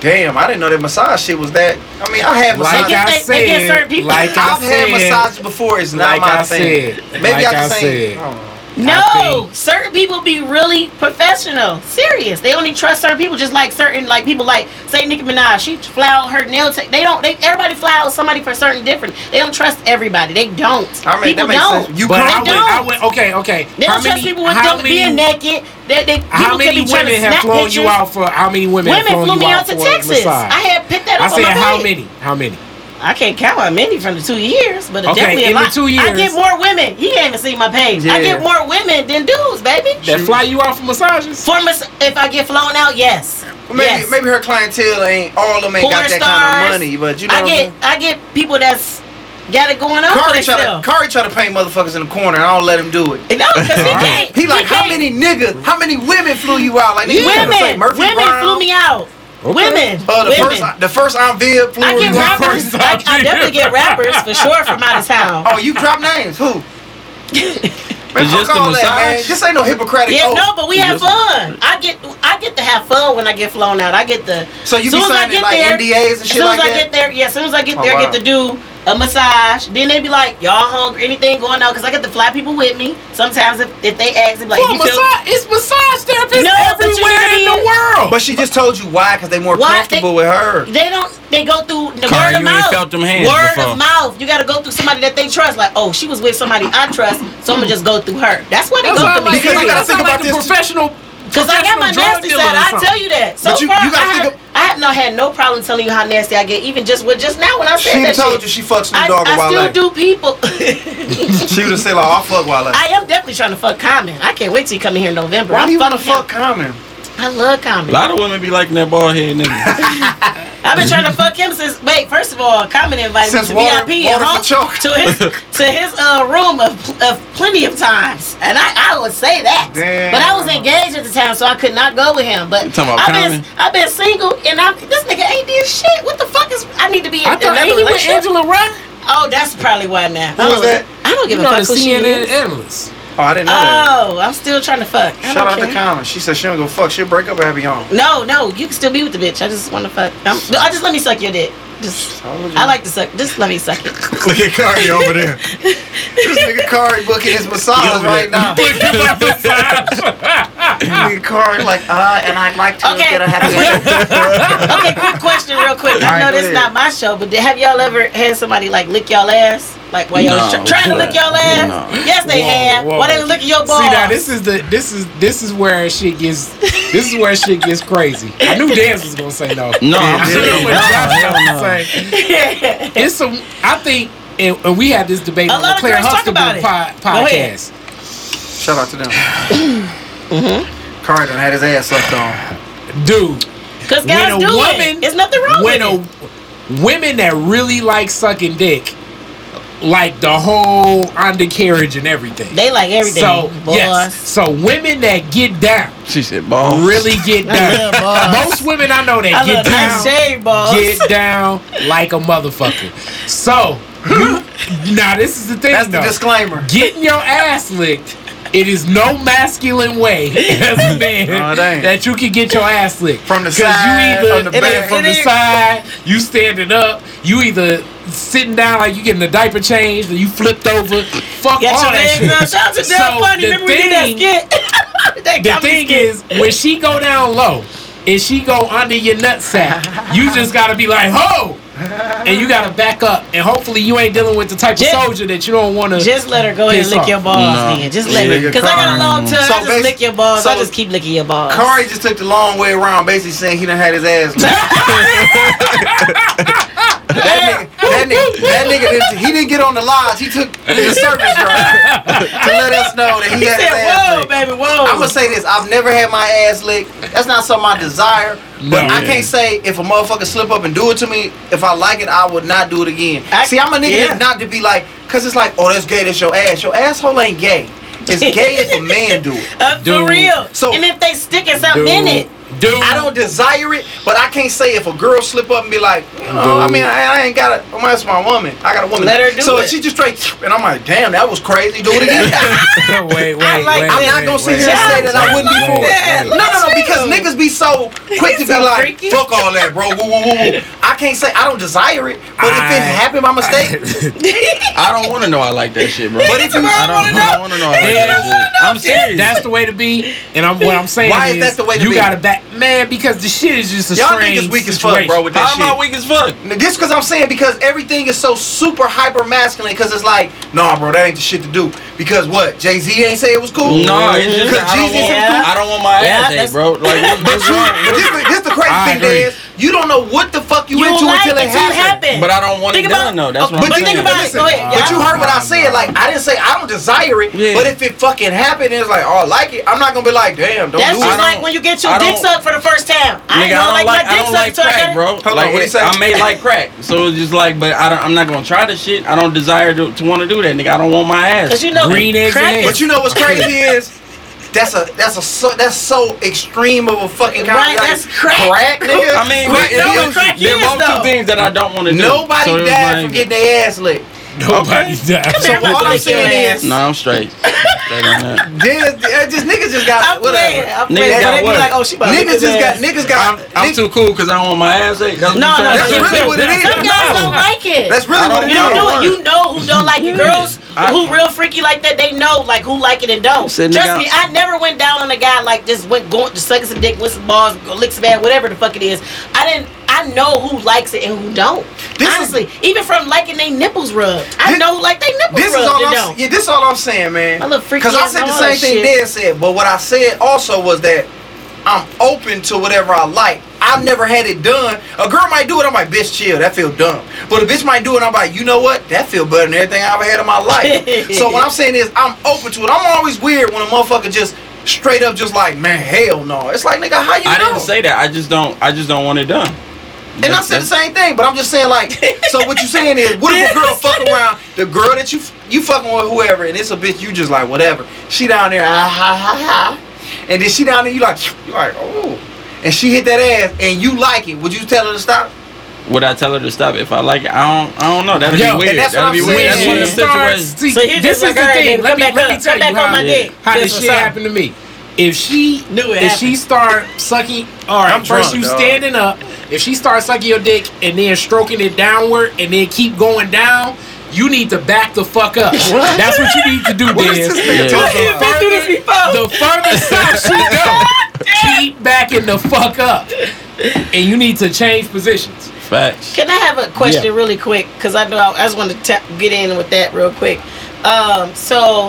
damn, I didn't know that massage shit was that. I mean, I had Like massage. get- I they- they get certain said, people- like I I've had said, massages before. It's not like my I thing. said, Maybe like I can I say. said. I don't know. No, certain people be really professional, serious. They only trust certain people, just like certain like people like say Nicki Minaj. She fly out her nail tech. They don't. They everybody fly out somebody for certain different. They don't trust everybody. They don't. I mean, people that makes don't. sense. You But I come went, don't. I went, okay, okay. They don't trust people with how them being naked. They, they, How many be trying to women have flown pictures. you out for? How many women? have Women flown flew you me out out to for Texas. massage? I had picked that I up on said my how page. many? How many? I can't count how many from the two years, but Okay, definitely a in the lot. two I get more women. He ain't even see my page. I get more women than dudes, baby. That fly you out for massages? For mas- if I get flown out, yes. Maybe, yes. maybe her clientele ain't all of them ain't Porn got that kind of money, but you know. I what get I'm I get people that's got it going on for Kari try to themselves. Try to paint motherfuckers in the corner, and I don't let him do it. No, because he can't. He like, how can't. many niggas, how many women flew you out? Like, nigga, say women? Women Brown? flew me out. Women. Uh, the women. first, the first I'm Viv flew I you get out. rappers. First I, I definitely get rappers for sure from out of town. Oh, you drop names? Who? Man, It's fuck just the all that, man. This ain't no Hippocratic Yeah, oath. no, but we have fun. I get I get to have fun when I get flown out. I get the So you be I signing get like there, NDAs and as shit soon like as I that? get there, yeah, as soon as I get Oh, there, I get to do a massage. Then they be like, "Y'all hungry? Anything going on?" Because I get to fly people with me. Sometimes if, if they ask, they be like, Well, "You feel?" it's massage therapists No, but you everywhere in the world. But she just told you why, because they more Why? comfortable They- with her. They don't. They go through the Kari, word of ain't mouth. felt them hands word before. of mouth. You got to go through somebody that they trust. Like, oh, she was with somebody I trust, so I'm gonna just go through her. That's why they That's go through like, me. Because you gotta think not about like this- professional. Because I got my nasty side. I tell you that. So you- far, you I, have, of- I have not had no problem telling you how nasty I get. Even just with just now when I said She that told shit. you she fucks Snoop I, Dogg I while still do people. She would have said like, I'll fuck while I am definitely trying to fuck Common. I can't wait till you come in here in November. Why I'm do you want to fuck Common? Him. I love comedy. A lot of women be liking that bald head nigga. I've been trying to fuck him since. Wait, first of all, Common invited Since me to water- VIP water and home, for choke. to his to his uh, room of, of plenty of times, and I, I would say that. Damn. But I was engaged at the time, so I could not go with him. But You talking about I've been I've been single, and I'm this nigga ain't did shit. What the fuck is? I need to be in I thought another ain't he with. Angela Rye? Oh, that's probably why now. Who was that? I don't give You a know fuck the who she CNN is. analyst. Oh, I didn't know that. Oh, I'm still trying to fuck. I Shout don't out to care. Common. She said she don't go fuck. She'll break up and have you on. No, no, you can still be with the bitch. I just want to fuck. I'm, I just let me suck your dick. Just, I like to suck. Just let me suck it. Look at Kari over there. this nigga Kari booking his massage right now. nigga Kari like, uh, and I'd like to Okay. get a happy ending. okay, quick question, real quick. I Alright, know go this is ahead. not my show, but have y'all ever had somebody like lick y'all ass? Like while y'all No. tr- trying to lick your ass? No. Yes, they Whoa, have. whoa. Why they licking your balls? See now, this is the this is this is where shit gets this is where shit gets crazy. I knew Dance was gonna say no. No, I'm I'm sure serious. what No, Josh hell was no. say. It's some. I think, and, and we had this debate A on lot the of Claire girls Huxtable about po- podcast. Shout out to them. mm-hmm. Carter had his ass sucked on. Dude, Because when guys a do woman, it. There's nothing wrong when with a it. women that really like sucking dick, like the whole undercarriage and everything. They like everything. So boys. yes, so women that get down, She said balls. really get down. love balls. Most women I know that I get down, nice shave get down like a motherfucker. So you now this is the thing That's the disclaimer. Getting your ass licked. It is no masculine way as a man No, that you can get your ass licked From the side, you either from the it back. from the side, you standing up, you either sitting down like you getting the diaper changed, or you flipped over. Fuck Got all your that shit. up. Shout out to So Funny. the Remember we did that thing- skit? That The thing skit. is, when she go down low and she go under your nutsack, you just gotta be like, ho! And you gotta back up. And hopefully you ain't dealing with the type of soldier that you don't wanna Just let her go ahead and lick off. your balls No. then. Just let Yeah, her. your Because I got a car- long tongue. So I just basi- lick your balls. I just keep licking your balls. Kari just took the long way around, basically saying he done had his ass licked. that nigga, that nigga, that nigga didn't, he didn't get on the lodge. He took the surface drive to let us know that he He had his ass whoa, licked. baby, whoa. I'm gonna say this: I've never had my ass licked. That's not something I desire. But No. I can't say if a motherfucker slip up and do it to me, if I like it, I would not do it again. I- See, I'm a nigga yeah. not to be like, cause it's like, oh, that's gay. That's your ass. Your asshole ain't gay. It's gay if a man do it. Uh, for real. So- and if they stick sticking something in it. Dude, I don't desire it, but I can't say if a girl slip up and be like, you know, I mean, I, I ain't got it. I'm that's my woman. I got a woman. Let her do so it. she just straight, and I'm like, damn, that was crazy. Do it again. wait, wait, I like wait. that. I'm not wait, gonna sit wait, here and wait, say that I wouldn't be wait, for wait, it. wait. No, no, no, because Chill. niggas be so quick to be so like, freaky. fuck all that, bro. Woo, woo, woo, woo. I can't say I don't desire it, but if it I- happened by mistake, I don't want to know I like that shit, bro. But if you- I don't, I don't want to know I like that shit. I'm serious. That's the way to be, and I'm what I'm saying Why is is, that the way to you gotta back, man, because the shit is just a y'all strange niggas weak as fuck, bro, with that How am I shit. weak as fuck? Just because I'm saying because everything is so super hyper masculine because it's like, nah, bro, that ain't the shit to do. Because what? Jay Z ain't say it was cool. No, it's just Because I don't, want, said it cool. I don't want my Yeah, ass bro. Like, what, But what's you, wrong? but this, this the crazy I thing, agree. is you don't know what the fuck you, You into like until it it happens. happen. But I don't want it Think done, about- though. That's what I'm but saying. think about it. listen, Go ahead. But you heard what I said. Like I didn't say I don't desire it, Yeah. but if it fucking happened, it's like, oh, I like it. I'm not gonna be like, damn, don't That's do just it. I like when you get your dick sucked for the first time. I ain't Nigga, I don't like, my I dick don't sucked like until I crack, got it. bro. Hold like, what'd say? I made like crack, so it's just like, but I don't, I'm not gonna try the shit. I don't desire to, to want to do that, nigga. I don't want my ass. Cause you know, Green eggs crack and But you know what's crazy is. That's a that's a so that's so extreme of a fucking Right, like, that's crack. crack, nigga. I mean, Crack it know is- what is- crack they're is, both though. two things that I don't want to do. nobody So it's died like- from getting their ass licked. Nobody died. Come here, So all I'm lick your saying is, No, I'm straight. straight on that. just, just niggas just got I'm playing. I'm Niggas playing. got But they be what? like, oh, she about Niggas his just got niggas got. I'm, I'm niggas- too cool because I don't want my ass ate. That's No, no, no. That's say. really what it is. Some guys don't like it. That's really what don't You don't is. it. You know who don't like it. Girls I- who real freaky like that, they know like who like it and don't. Trust me, I never went down on a guy like just went going to suck some dick with some balls, go lick some ass, whatever the fuck it is. I didn't. I know who likes it and who don't. This is- Honestly, even from liking they nipples rubbed, I This- know who like they nipples This is rubbed all and I'm don't. yeah, this is all I'm saying, man. My little freaky Because I said the same thing shit. Dan said, but what I said also was that I'm open to whatever I like. I've never had it done. A girl might do it, I'm like, bitch, chill, that feel dumb. But a bitch might do it, I'm like, you know what? That feel better than everything I ever had in my life. so what I'm saying is, I'm open to it. I'm always weird when a motherfucker just straight up just like, man, hell no. It's like, nigga, how you I know? didn't say that. I just don't. I just don't want it done. And I said the same thing, but I'm just saying like, so what you saying is, what if a girl fuck around the girl that you you fucking with whoever, and it's a bitch you just like whatever. She down there, ah, ha ha ha, and then she down there, you like, you like, oh, and she hit that ass, and you like it. Would you tell her to stop? Would I tell her to stop if I like it? I don't. I don't know. That'd Yo, be weird. that's That'd what be I'm weird. saying. That's When one of the situations. So this is like, the thing. Let come me back let me tell come you back on how, my dick. how This this was shit happened to me. If she Knew it if she start sucking, all right, I'm first drunk, you dog. standing up. If she starts sucking your dick and then stroking it downward and then keep going down. You need to back the fuck up. That's what you need to do, What is Diz. this nigga Yeah. talking You've about? been through this before. The further south she go, keep backing the fuck up. And you need to change positions. Facts. Can I have a question Yeah. really quick? Because I know I, I just want to ta- get in with that real quick. Um, so,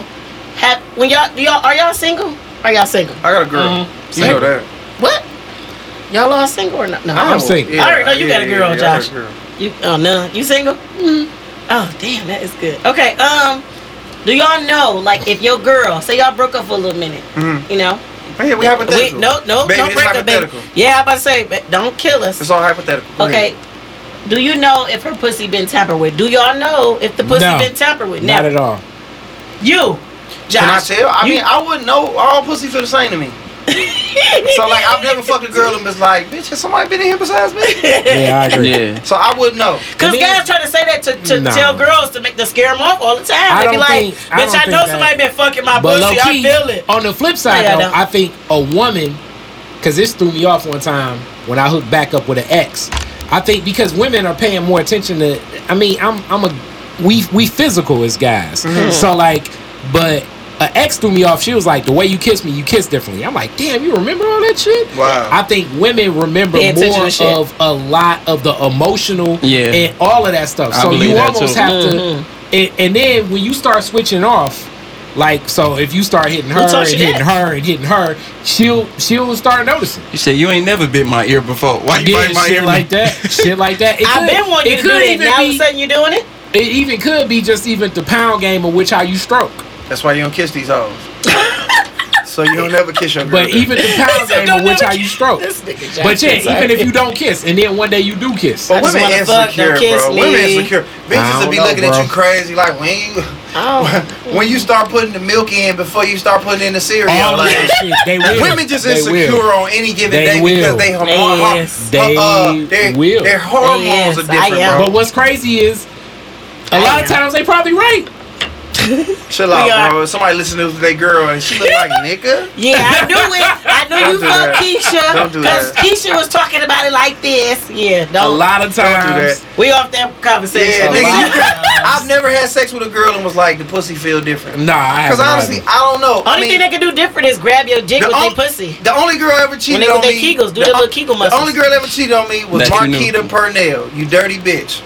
have when y'all, do y'all are y'all single? Are y'all single? I got a girl. Mhm. You know that. What? Y'all all single or not? No, I'm single. I already know you got a girl, I got Josh. a girl. You oh no, you single? Mm. Oh damn, that is good. Okay, um, do y'all know like if your girl say y'all broke up for a little minute, Mhm. you know? Hey, we hypothetical. Wait, no, no, Baby, don't break up, baby. hypothetical. Yeah, I'm about to say, but don't kill us. It's all hypothetical. Go Okay. ahead. Do you know if her pussy been tampered with? Do y'all know if the pussy No. been tampered with? Not at all. You, Josh. Can I tell? I you- mean, I wouldn't know. All pussy feel the same to me. so like, I've never fucked a girl and was like, bitch, has somebody been in here besides me? Yeah, I agree. Yeah. So I wouldn't know. Cause I mean- guys try to say that to, to No. tell girls to make to scare them off all the time. I They be don't like, think- I "Bitch, don't I, think know that- somebody been fucking my But pussy. low I feel it." on the flip side, Yeah, I though, don't. I think a woman, because this threw me off one time when I hooked back up with an ex. I think because women are paying more attention to. I mean, I'm I'm a we we physical as guys. Mm-hmm. So like, but an ex threw me off. She was like, the way you kiss me, you kiss differently. I'm like, damn, you remember all that shit? Wow. I think women remember more to shit. of a lot of the emotional Yeah. and all of that stuff. I so you almost too. have Mm-hmm. to, and, and then when you start switching off, like so, if you start hitting her Who and taught you hitting that? her and hitting her, she'll she'll start noticing. You said you ain't never bit my ear before. Why you Yeah, bite my shit ear like that, shit like that. It I've could- been wanting it to do could that. even Now all of a sudden you're doing it. It even could be just even the pound game of which how you stroke. That's why you don't kiss these hoes. so you don't never kiss your girl. But even the pound game of which how you stroke. But yeah, Jackson, even if you don't kiss, and then one day you do kiss. But I just women wanna fuck, insecure, don't kiss bro. me. Women insecure. Bitches will don't be know, looking at you crazy, like when you when you start putting the milk in before you start putting in the cereal. All like, that shit, they will. Women just They insecure will. on any given They day will. because they horm- Yes. They uh, their, will. Their hormones Yes, are I different, am. bro. But what's crazy is a I lot of am. times they probably right. Chill out, are- bro. Somebody listening to their girl and she look like nigga. Yeah, I knew it. I knew you Don't do fucked. Keisha. Don't do Because that. Keisha was talking about it like this. Yeah, A don't. lot of times. That. We off that conversation. Yeah, nigga, you of could, times. I've never had sex with a girl and was like, the pussy feel different. Nah, I Because honestly, either. I don't know. I Only mean, thing they can do different is grab your dick the with their pussy. The only girl ever cheated they on with their me. Kegels, do the, their little Kegel The only girl ever cheated on me was That you knew. Marquita Purnell. You dirty bitch.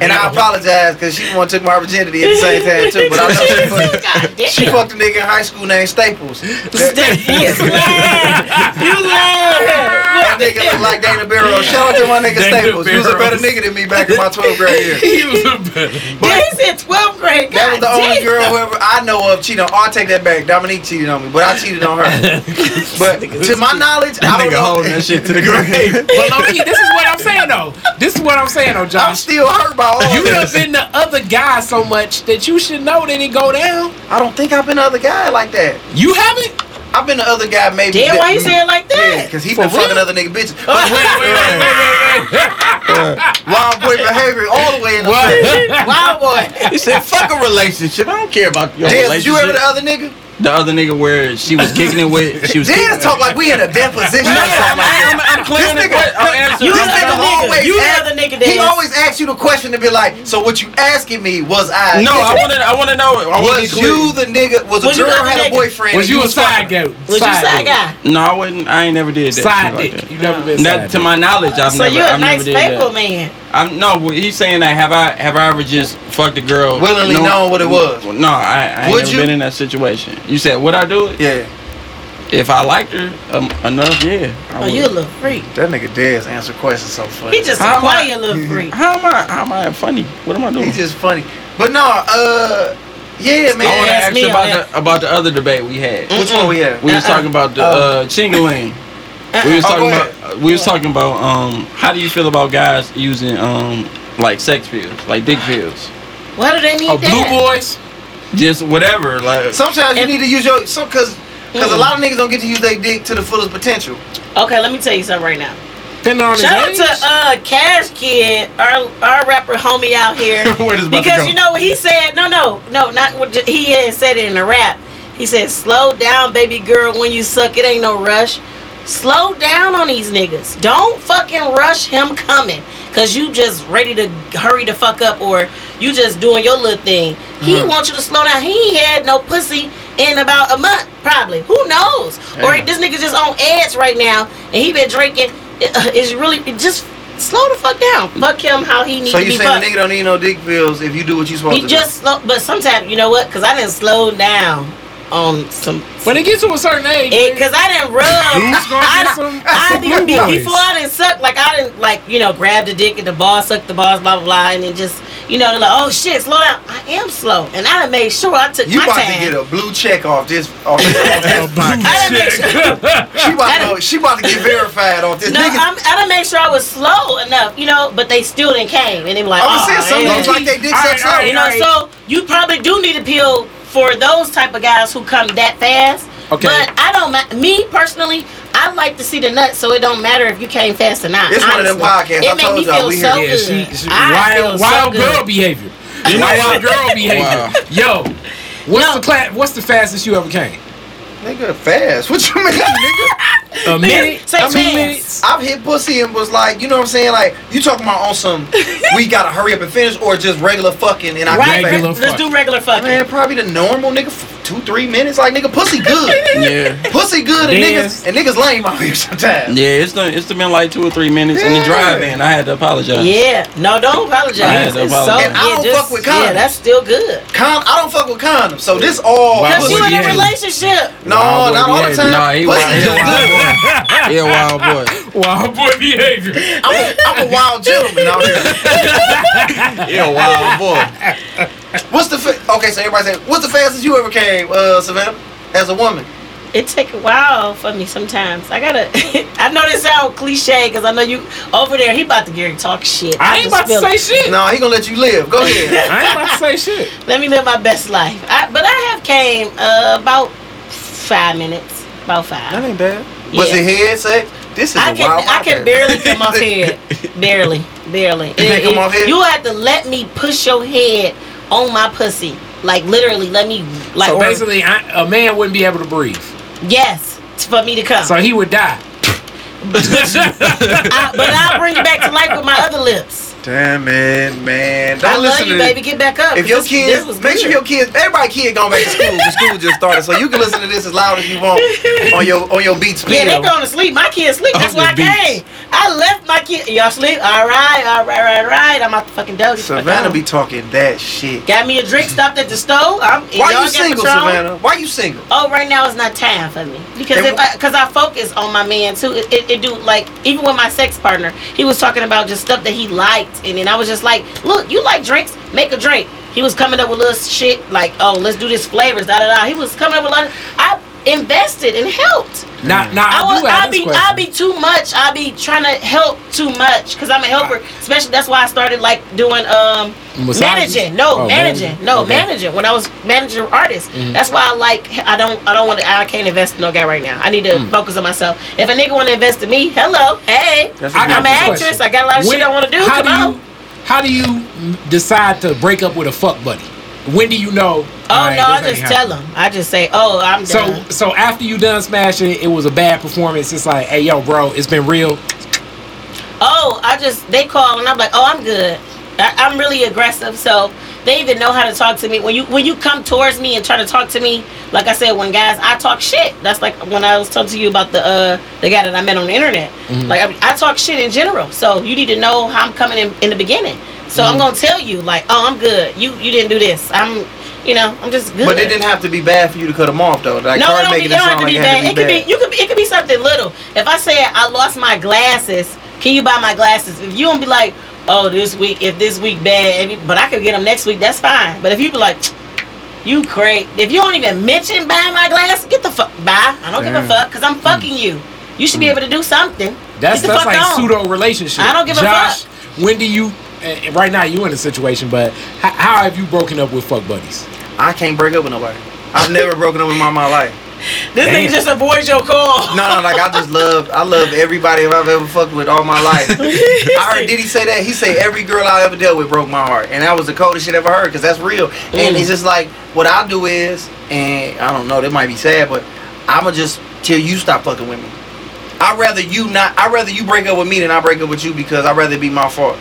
And I apologize because she the one took my virginity at the same time too. But I know she fucked, God she fucked a nigga in high school named Staples. That, you lying. You lying. that nigga looked like Dana Barrow. Shout out to my nigga Staples. He was a better Barrows. Nigga than me back in my 12th grade year. he was a better. Yeah, he said 12th grade. That was the God only damn. girl whoever I know of cheated on. Oh, I take that back. Dominique cheated on me, but I cheated on her. But to my knowledge, I don't Nigga know. holding that shit to the grave. But low key, this is what I'm saying though. This is what I'm saying though, John. I'm Josh. still hurt by all You of have this. been the other guy so much that you should know that it go down. I don't think I've been the other guy like that. You haven't. I've been the other guy maybe. Damn, that- why you say it like Yeah, that? because he For been fucking other nigga bitches. Wait, wait, wait, wait, wait, wait. Wild boy behavior all the way in the. Wild boy. He said, "Fuck a relationship. I don't care about your Damn, did relationship." you ever the other nigga? The other nigga where she was kicking it with? She was. kicking Damn, it- talk like we in a deposition or No, something I'm. I'm, I'm clearing This the nigga- que- I'm. You This the nigga other always You ask- other nigga, He Dennis. always asks you the question to be like, so what you asking me was I? No, I want to. I want to know. I wanna be Was clear. you the nigga? Was a Was you girl the other had a boyfriend? Was you a side fucking- goat? Was you a side guy? No, I wouldn't. I ain't never did that. Side dick. You never been side to my knowledge, I've never. So you a I've nice never did paper that. man. I'm no. He's saying that have I have I ever just fucked a girl Willingly known what it was? No, I, I Would never you? been in that situation. You said would I do it? Yeah, If I liked her um, enough, yeah. I Oh, would. you a little freak. that nigga Dez answer questions so funny. He just How a am I- quiet little freak. How am I? How am I funny? What am I doing? He's just funny. But no, uh, yeah, I want to ask ask me you on about that. the about the other debate we had. Which one we have? We was Uh-uh. talking about the Oh. uh, chingaling. We was Oh, talking go about we was talking about um how do you feel about guys using um like sex pills like dick pills Why do they need Oh, that? blue boys. just whatever like Sometimes you need to use your some because because a Mm. lot of niggas don't get to use their dick to the fullest potential. Okay, let me tell you something right now. Depending on his Shout out age. to uh Cash Kidd, our our rapper homie out here. Where this about to because you know what he said? No, no, no, not what he had said it in the rap. He said, "Slow down, baby girl. When you suck, it ain't no rush. Slow down on these niggas. Don't fucking rush him coming, cause you just ready to hurry the fuck up, or you just doing your little thing. He Mm-hmm. wants you to slow down. He ain't had no pussy in about a month, probably. Who knows? Or this nigga just on edge right now, and he been drinking. Uh, It's really it just slow the fuck down. Fuck him how he needs to. be. So you saying fucked. the nigga don't need no dick pills if you do what you supposed to do. He to just slow, but sometimes you know what? Because I didn't slow down on some. When it gets to a certain age, Because I didn't rub. Who's gonna I, get some- I some didn't be, before I didn't suck. Like I didn't like you know grab the dick and the ball, suck the balls, blah blah blah, and then just you know they're like oh shit, slow down. I am slow, and I done made sure I took You my about time. to get a blue check off this. Off this, off this. I done sure. She about to she about to get verified off this. No, nigga, I'm, I done make sure I was slow enough, you know, but they still didn't came, and they were like, I'm oh, saying some yeah. like they dick All suck right, slow. You know, so you probably do need a pill for those type of guys who come that fast. Okay. But I don't. Me personally, I like to see the nuts, so it don't matter if you came fast or not. It's one of them podcasts. It I make told me y'all, feel we so hear- yeah, she, she I feel wild, so wild good. girl behavior. wild girl behavior. Yo, what's No. the cla- What's the fastest you ever came? Nigga, fast. What you mean, nigga? A minute, say two minutes. I've hit pussy and was like, you know what I'm saying? Like, you talking about on some, we gotta hurry up and finish, or just regular fucking, and I Right, get Regular back. let's do regular fucking. Man, probably the normal nigga, f- two, three minutes. Like, nigga, pussy good. Yeah. pussy good, and Dance. niggas, and niggas lame out here sometimes. Yeah, it's done. It's been like two or three minutes in the drive-in. I had to apologize. Yeah, no, don't apologize. I had to It's apologize. So, And I yeah, don't just- fuck with condoms. Yeah, that's still good. Con- I don't fuck with condoms, so this all Wow. Cause pussy. you in a behavior. relationship. No, Wild boy not all the behavior. time. Nah, he pussy wild. He just a good. wild boy. He a wild boy. Wild boy behavior. I'm a, I'm a wild gentleman out here. He a wild boy. What's the fa- okay? So everybody saying, what's the fastest you ever came, uh, Savannah, as a woman? It take a while for me sometimes. I gotta. I know this sound cliche because I know you over there. He about to get talk shit. I ain't about to say it. shit. No, he gonna let you live. Go ahead. I ain't about to say shit. Let me live my best life. I, but I have came uh, about five minutes. About five. That ain't bad. Was Yeah. it head sex? This is I a can wild I can podcast. barely come off head. Barely, barely. You can't come off head? You have to let me push your head on my pussy. Like literally, let me like. So basically, I, a man wouldn't be able to breathe. yes, for me to come. So he would die. I, but I'll bring you back to life with my other lips. Damn it, man. Don't I love you, to baby. Get back up. If your This- kids, this make sure your kids, everybody kid going back to school. The school just started, so you can listen to this as loud as you want on your on your beats. Yeah, they going to sleep. My kids sleep. That's why I beats. came. I left my kid. Y'all sleep? All right, all right, all right, all right. I'm out the fucking door. Get the fuck Savannah be talking that shit. Got me a drink. Stopped at the stove. I'm, Why y'all you single, Patron. Savannah? Why you single? Oh, right now it's not time for me because And if I because I focus on my man too. It, it, it do like even with my sex partner, he was talking about just stuff that he liked, and then I was just like, look, you like drinks, make a drink. He was coming up with little shit like, oh, let's do this flavors, da da da. He was coming up with a lot. Of, I invested and helped. Now, now I I, was, I this be, question. I be too much. I be trying to help too much because I'm a helper. Especially that's why I started like doing um Massages? managing. No, Oh, managing. managing. No, Okay. Managing. When I was managing artists, that's why I like. I don't. I don't want to. I can't invest in no guy right now. I need to Mm. focus on myself. If a nigga want to invest in me, hello, hey, That's a I got I'm an this actress. question. I got a lot of When- shit I want to do. How Come do on. you, how do you decide to break up with a fuck buddy? When do you know? Oh alright, no, I just tell them. I just say, oh, I'm So, done. so after you done smashing, it was a bad performance. It's like, hey, yo, bro, it's been real. Oh, I just they call and I'm like, oh, I'm good. I, I'm really aggressive, so they even know how to talk to me. When you when you come towards me and try to talk to me, like I said, when guys I talk shit. That's like when I was talking to you about the uh the guy that I met on the internet. Like I, I talk shit in general, so you need to know how I'm coming in in the beginning. So I'm gonna tell you like, oh, I'm good. You you didn't do this. I'm, you know, I'm just good. But it didn't have to be bad for you to cut them off, though. Like, No, it don't, be, it don't have to like be it had bad. to It could be you could be, it could be something little. If I say I lost my glasses, can you buy my glasses? If you don't be like, oh, this week, if this week bad, if you- but I could get them next week, that's fine. But if you be like, you great. If you don't even mention buying my glass, get the fuck bye. I don't give a fuck because I'm mm. fucking you. You should be mm. able to do something. That's that's like on. pseudo relationship. I don't give a fuck. Josh, when do you? Uh, right now, you in a situation, but how, how have you broken up with fuck buddies? I can't break up with nobody. I've never broken up with my, my life. This Damn. nigga just avoids your call. No, no, like I just love, I love everybody I've ever fucked with all my life. I heard Diddy say that. He say every girl I ever dealt with broke my heart, and that was the coldest shit I ever heard because that's real. And Mm. it's just like what I do is, and I don't know, that might be sad, but I'ma just till you stop fucking with me. I'd rather you not. I'd rather you break up with me than I break up with you because I'd rather it be my fault.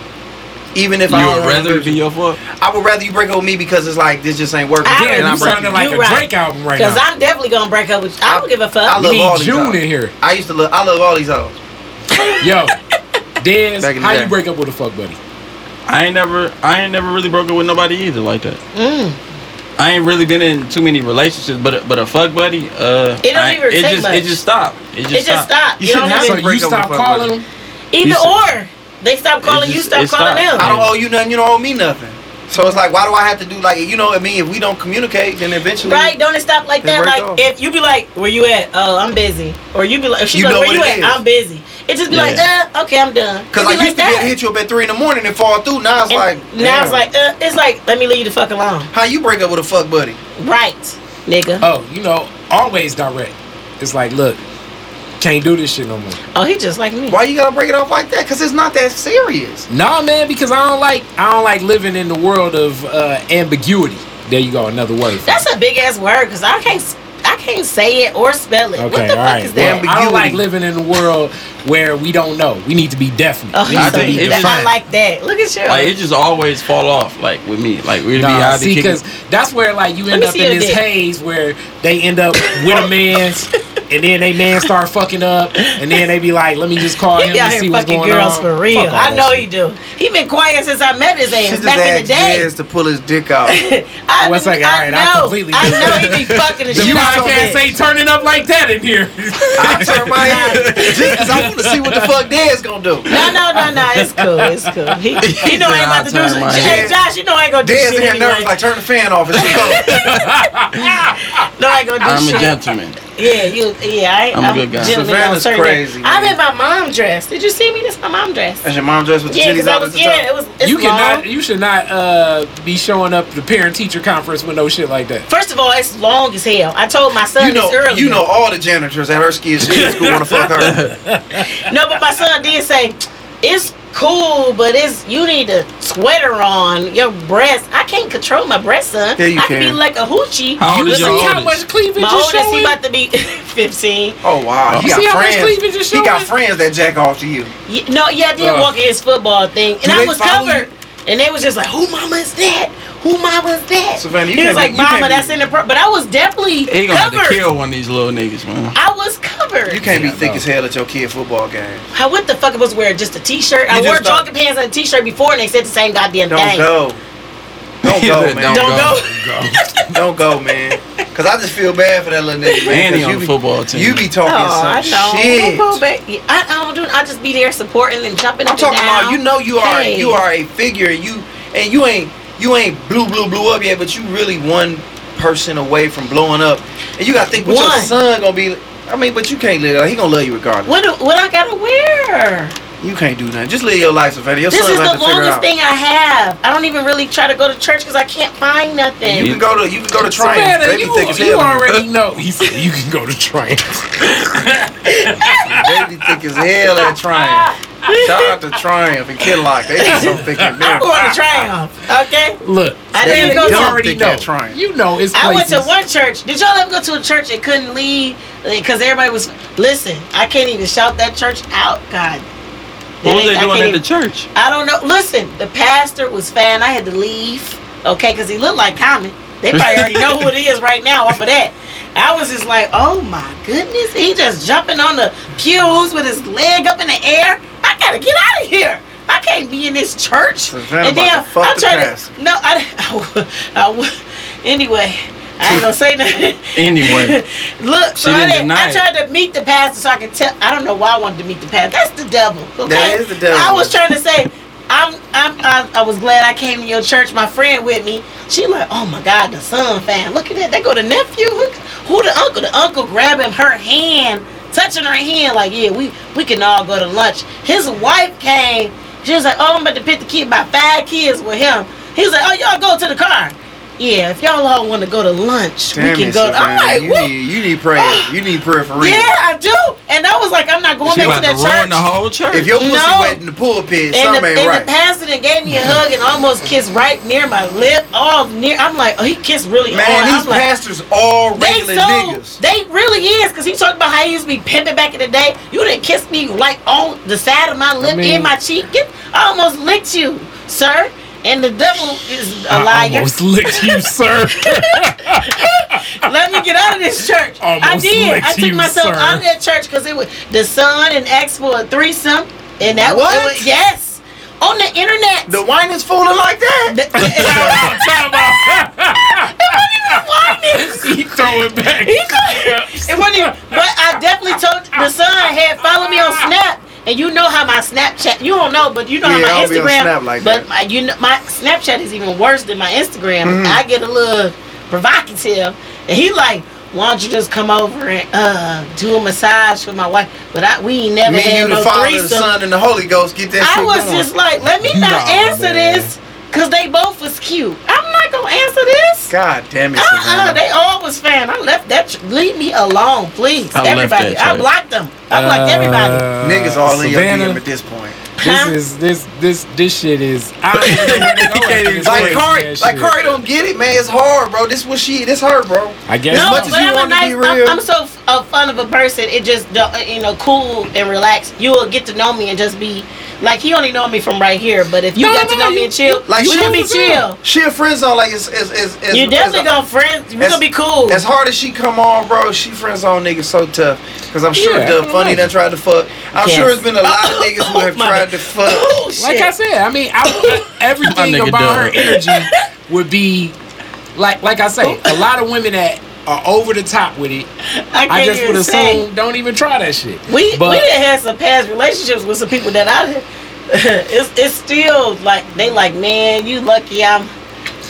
Even if I You don't would rather be your fault? I would rather you break up with me because it's like this just ain't working. I Damn, and I you sounding you. like You a right. Drake album right Because now. I'm definitely gonna break up with you. I don't give a fuck. I love we all these June hoes. in here. I used to love. I love all these hoes. Yo, Dez, the how day. you break up with a fuck buddy? I ain't never, I ain't never really broken with nobody either like that. Mm. I ain't really been in too many relationships, but a, but a fuck buddy, uh, It don't I- even it take just much. it just stopped. It just It just stopped. stopped. You You, shouldn't don't have So break you up with a stop fuck calling buddy. them? either or. They stop calling just- you, stop calling stopped. them. I don't owe you nothing. You don't owe me nothing. So it's like, why do I have to do like you know what I mean? If we don't communicate, then eventually, Right? Don't it stop like that? Like off. if you be like, "Where you at?" Oh, I'm busy. Or you be like, if she You goes, know "Where you at?" it is. I'm busy. It just be like, "Uh, okay, I'm done." Cause It I be used to be able to hit you up at three in the morning and fall through. Now it's And like, now it's like, uh, it's like, let me leave you the fuck alone. how you break up with a fuck buddy? Right, nigga. Oh, you know, always direct. It's like, look, can't do this shit no more. Oh, he just like me. Why you gotta break it off like that? Cause it's not that serious. Nah, man, because I don't like I don't like living in the world of uh, ambiguity. There you go, another word. That's a big ass word because I can't, I can't say it or spell it. what Okay, the all fuck right. is Well, that? I don't like Ambiguity. living in a world where we don't know. We need to be definite. Oh, we he's need I to think be it I like that. Look at you. Like it just always fall off. Like with me, like we'd be Nah, either see, because that's where like you end up in this dick. haze where they end up with a man's, and then they man start fucking up, and then they be like, "Let me just call He him be out and here see what's fucking going girls on." for real. Fuck I know shit. he do. He been quiet since I met his She ass just back in the day. Jazz to pull his dick out. I, What's like, all right, I know. completely I get know he be fucking the The shit out of podcast bitch. ain't turning up like that in here. I turn my head cause I want to see what the fuck Dad's gonna do. No, no, no, no. It's cool. It's cool. He, he know I ain't about to do I'll shit. Hey. Josh, you know I ain't gonna do Dad's in shit here nervous, anyway. like turn the fan off. It's too cold. no, I ain't gonna do shit. I'm a gentleman. Yeah, you. Yeah, I, I'm a good guy. gentleman Savannah's on crazy. I'm in my mom dress. Did you see me? This is my mom dress. That's your mom dressed with the Yeah, titties I out was. the Yeah, top. it was. It's you long. cannot. You should not uh, be showing up to the parent teacher conference with no shit like that. First of all, it's long as hell. I told my son You know, this earlier. you know all the janitors at her ski ski school want to fuck her. No, but my son did say it's cool, but it's you need a sweater on your breast. I can't control my breast, son. Yeah, you I can be like a hoochie. How old is You your see how oldest? much cleavage My is oldest, he showing? about to be 15. Oh wow, he You got see how much friends. cleavage is He got friends that jack off to you. Yeah, no, yeah, I did Ugh. walk in his football thing, and I was follow covered. And they was just like, "Who mama is that? Who mama is that?" Savannah, you he was like, be- you "Mama, can't be- that's in the." Pro-. But I was definitely He gonna have to kill one of these little niggas, man. I was covered. You can't Yeah, be thick no. as hell at your kid football game. How what the fuck I was wearing? Just a t-shirt. I wore thought- jogging pants and a t-shirt before, and they said the same goddamn thing. Don't thing. go. Don't go, man. Don't Go. go. Don't go, man. Cause I just feel bad for that little nigga, man. And he 'cause on the be- football team. You be talking Oh, I some know. shit. Go back. I, I don't do. I just be there supporting and jumping I'm up talking and down. about you know you are Hey. you are a figure you and you ain't you ain't blue blue blue up yet, but you really one person away from blowing up. And you gotta think what your son gonna be. I mean, but you can't live. He gonna love you regardless. What what I gotta wear? You can't do nothing. Just live your life, Savannah. Your This son is the to figure it longest thing I have. I don't even really try to go to church because I can't find nothing. You can go to you can go to Triumph. Savannah, They you, thick as you hell. already know. He said you can go to Triumph. They be thick as hell at Triumph. Shout out to Triumph and Kinloch. They be so thick in there. I'm going to Triumph. Okay. Look, I They didn't go to. dumb already thick know. Triumph. You know it's I went to one church. Did y'all ever go to a church and couldn't leave because everybody was? Listen, I can't even shout that church out. God. What was they I doing at the church? I don't know. Listen, the pastor was fan. I had to leave. Okay, because he looked like Common. They probably already know who it is right now off of that. I was just like, oh my goodness. He just jumping on the pews with his leg up in the air. I gotta get out of here. I can't be in this church. Savannah about to fuck I'm the trying pastor. to. No, I, I, w- Anyway, I ain't gonna say nothing. Anyway. Look, so She I, didn't didn't, I tried to meet the pastor so I could tell. I don't know why I wanted to meet the pastor. That's the devil. Okay? That is the devil. I was trying to say, I'm, I'm, I, I was glad I came to your church. My friend with me. She like, oh my God, the son fan. Look at that. They go to nephew. Who, who the uncle? The uncle grabbing her hand, touching her hand. Like, yeah, we we can all go to lunch. His wife came. She was like, oh, I'm about to pick the kid. My five kids with him. He was like, oh, y'all go to the car. Yeah, if y'all all want to go to lunch, Damn we can it, go. I'm Savannah. like, you what? need you need prayer. Ah! You need prayer for real. Yeah, I do. And I was like, I'm not going She back about to to that ruin church. the whole church. If your pussy No. wet in the pulpit, and something the, ain't and right. the pastor that gave me a hug and almost kissed right near my lip, all near. I'm like, oh, he kissed really Man, hard. these I'm like, pastors all they regular so niggas. they really is because he talked about how he used to be pimping back in the day. You didn't kiss me like on the side of my lip mean- and my cheek. Get, I almost licked you, sir. And the devil is a I liar. almost licked you, sir. Let me get out of this church. I Almost did. I took you, myself sir. out of that church because it was the son and asked for a threesome. And that What? was yes on the internet. The wine is fooling like that. It wasn't even whining. He throw it back. It wasn't even, but I definitely told the son had followed me on Snap, and you know how my Snapchat. You don't know, but you know Yeah, how my don't be on Instagram. Snap like but that. my, you know, my Snapchat is even worse than my Instagram. Mm-hmm. I get a little provocative, and he like, "Why don't you just come over and uh, do a massage for my wife?" But I, we ain't never Me, you, had the no Father, the. Son, and the Holy Ghost get that I was going. just like, let me not Nah, answer man. this, cause they both was cute. I'm not gonna answer this. God damn it, Uh-uh, they all was fan. I left that. Tr- leave me alone, please. I left everybody. that I blocked them. I blocked everybody. Niggas all in your Uh, DM at this point. Huh? This is this this this shit is. I don't even know where to go can't after Like crazy Kari, ass like shit. Kari don't get it, man. It's hard, bro. This was she. This her, bro. I guess. No, much as you I'm a wanna nice. be I'm, I'm so f- uh, fun of a person. It just don't- uh, you know, cool and relaxed. You will get to know me and just be like he only know me from right here. But if you No, got to no, know me and chill, like, we she gonna be chill. She a friend zone, like it's it's it's. it's You definitely it's- gonna friends. We as- gonna be cool. As hard as she come on, bro, she friend zone niggas so tough. Cause I'm sure Yeah, the funny that tried to fuck. I'm Yes. sure it's been a lot of oh, niggas who Oh, have tried to fuck. Oh, oh Like. I said, I mean, I, everything My nigga about her energy would be like, like I say, a lot of women that are over the top with it. I I just would assume don't even try that shit. We but we done had some past relationships with some people that I it's it's still like they like man you lucky I'm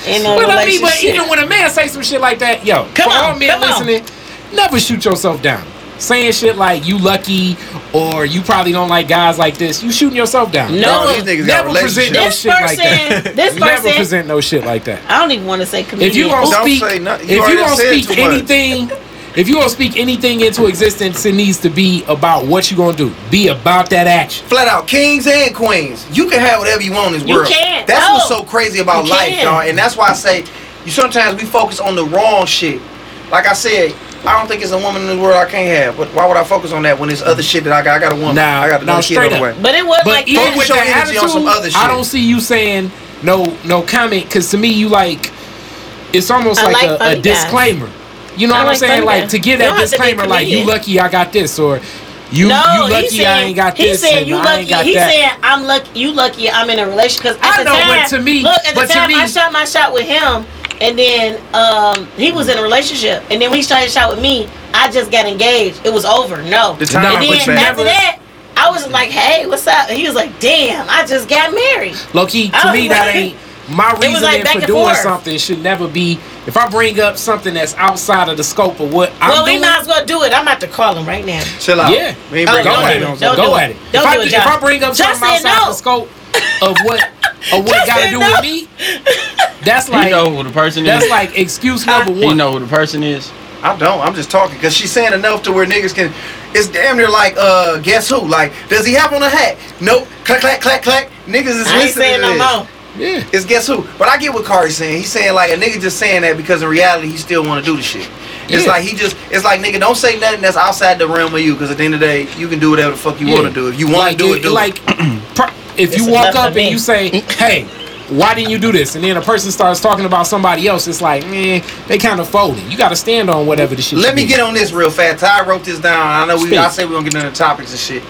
in a But I mean, but even when a man say some shit like that, yo, Come for all on, men come on. never shoot yourself down. Saying shit like you lucky or you probably don't like guys like this, you shooting yourself down. No. No, these niggas got Never present relationships. no this shit like that. This person, this Never present no shit like that. I don't even want to say comedian. If you gonna Don't speak, say nothing. if You you already gonna said speak anything, if you don't speak anything into existence, it needs to be about what you gonna do. Be about that action. Flat out, kings and queens. You can have whatever you want in this You world. can. That's No. what's so crazy about You life, can. y'all. And that's why I say, you sometimes we focus on the wrong shit. Like I said, I don't think it's a woman in the world I can't have. But why would I focus on that when there's other shit that I got? I got a woman. Now- I got now another kid straight on the way. but it wasn't But like even that. with your that energy on attitude, some other shit. I don't see you saying no no comment because to me you like it's almost I like, like a, a disclaimer. You know I what I'm saying? Like guys. to give that don't to disclaimer, like you lucky I got this, or you no, you lucky he said, I ain't got he said you I lucky. got He that. said I'm lucky. You lucky. I'm in a relationship. Because I at the know, but time, to me- look at the time me- I shot my shot with him, and then um, he was in a relationship, and then when he started shot with me, I just got engaged. It was over. No. The time No, and I but put then after that, I was like, "Hey, what's up?" And he was like, "Damn, I just got married." Low key, to was me, that ain't my was reasoning like for doing forth. something should never be if I bring up something that's outside of the scope of what I'm well, we doing. might as well do it. I'm about to call him right now. Chill out. Yeah, We ain't Oh, go don't at do it. Don't it. do Go it. at it. Don't if, I, do it, if Josh. I bring up Josh something outside no. the scope of what of what got to do no. with me, that's You like know who the person is. that's is. like excuse number one. you know who the person is. I don't. I'm just talking because she's saying enough to where niggas can. It's damn near like, uh, guess who? Like, does he have on a hat? Nope. Clack, clack, clack, clack. Niggas is I ain't listening saying to no this. more. Yeah. It's guess who? But I get what Kari's saying. He's saying like a nigga just saying that because in reality he still want to do the shit. It's Yeah. like he just. It's like nigga, don't say nothing that's outside the realm of you because at the end of the day you can do whatever the fuck you Yeah. want to do. If you want like, to do it- it, do like it. pro- if It's you walk up and you say, "Hey, why didn't you do this?" and then a person starts talking about somebody else, it's like, man, they kind of folding. You got to stand on whatever the shit. Let me do. get on this real fast. I wrote this down. I know we. Speak. I say we're gonna get into topics and shit.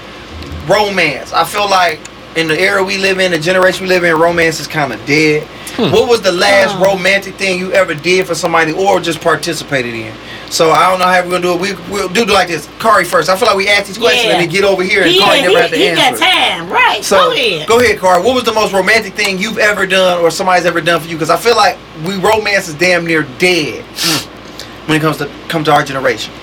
Romance. I feel like in the era we live in, the generation we live in, romance is kind of dead. Hmm. What was the last Oh. romantic thing you ever did for somebody or just participated in? So I don't know how we're gonna do it. We, we'll do it like this. Kari first. I feel like we ask these questions Yeah. and then get over here and He, Kari never had he, to he answer. got time, right? So go ahead. go ahead, Kari. What was the most romantic thing you've ever done or somebody's ever done for you? Because I feel like we romance is damn near dead when it comes to come to our generation.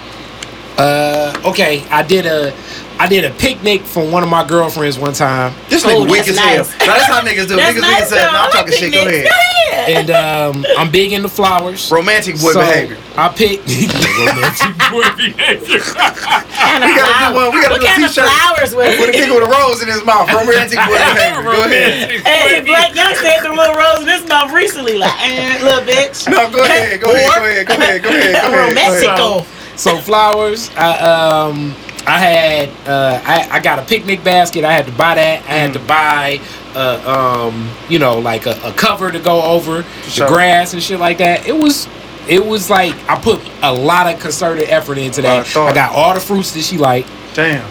Uh, okay, I did a, I did a picnic for one of my girlfriends one time, This Oh, nigga weak that's as hell. Now that's how niggas do. That's niggas nice, niggas say, though. no, I I'm talking shit. Go ahead. Go ahead. and um, I'm big into flowers. Romantic boy so behavior. I picked romantic boy behavior. Kind of We gotta do one. We gotta what do a kind of t-shirt flowers was With a it? nigga with a rose in his mouth. Romantic boy behavior. Go ahead. Hey, Black Young said the little rose in his mouth recently, like, eh, little bitch. No, go ahead. Go ahead. Go ahead. Go ahead. Go ahead. Go ahead. Romantic. Go ahead. So, so flowers. I um I had uh I, I got a picnic basket. I had to buy that. I had to Mm. buy uh um you know like a, a cover to go over Sure. the grass and shit like that. It was it was like I put a lot of concerted effort into that. I got all the fruits that she liked. Damn.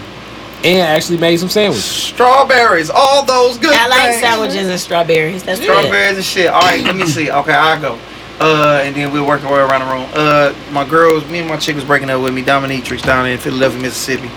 and actually made some sandwiches. Strawberries, all those good I like things. sandwiches and strawberries. That's good. Strawberries and shit. All right, let me see. Okay, I go. Uh, and then we'll work our way around the room. Uh, my girls, me and my chick was breaking up with me, Dominatrix down in Philadelphia, Mississippi,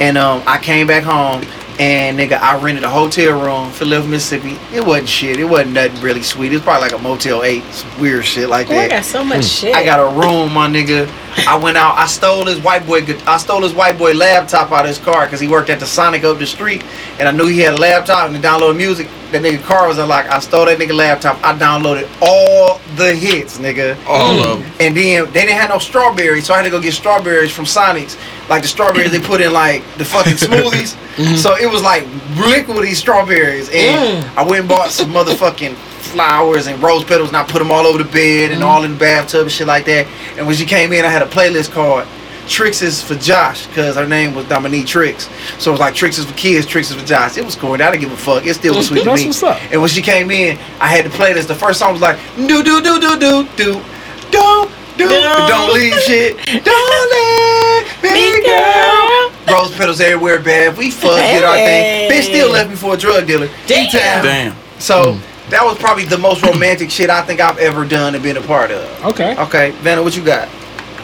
and um, I came back home. And nigga, I rented a hotel room, Philadelphia, Mississippi. It wasn't shit. It wasn't nothing really sweet. It was probably like a Motel 8, some weird shit like Oh, I that. got so much shit. I got a room, my nigga. I went out. I stole his white boy. I stole his white boy laptop out of his car because he worked at the Sonic up the street, and I knew he had a laptop and he downloaded music. That nigga car was unlocked. I stole that nigga laptop. I downloaded all the hits, nigga. All of mm. them. And then they didn't have no strawberries, so I had to go get strawberries from Sonic's. Like the strawberries they put in like the fucking smoothies. Mm-hmm. So it was like liquidy strawberries. And mm. I went and bought some motherfucking flowers and rose petals and I put them all over the bed and mm-hmm. all in the bathtub and shit like that. And when she came in, I had a playlist called Tricks is for Josh because her name was Dominique Tricks. So it was like Tricks is for kids, Tricks is for Josh. It was cool. I didn't give a fuck. It still was sweet to me. what's up. And when she came in, I had to play this. The first song was like do do do do do do don't do Don't. don't leave shit. Don't let me Big go. girl. Rose petals everywhere, bad. We fucked, did our thing. Bitch still left me for a drug dealer. Damn. D-Town. Damn. So hmm. that was probably the most romantic shit I think I've ever done and been a part of. Okay. Okay, Vanna, what you got?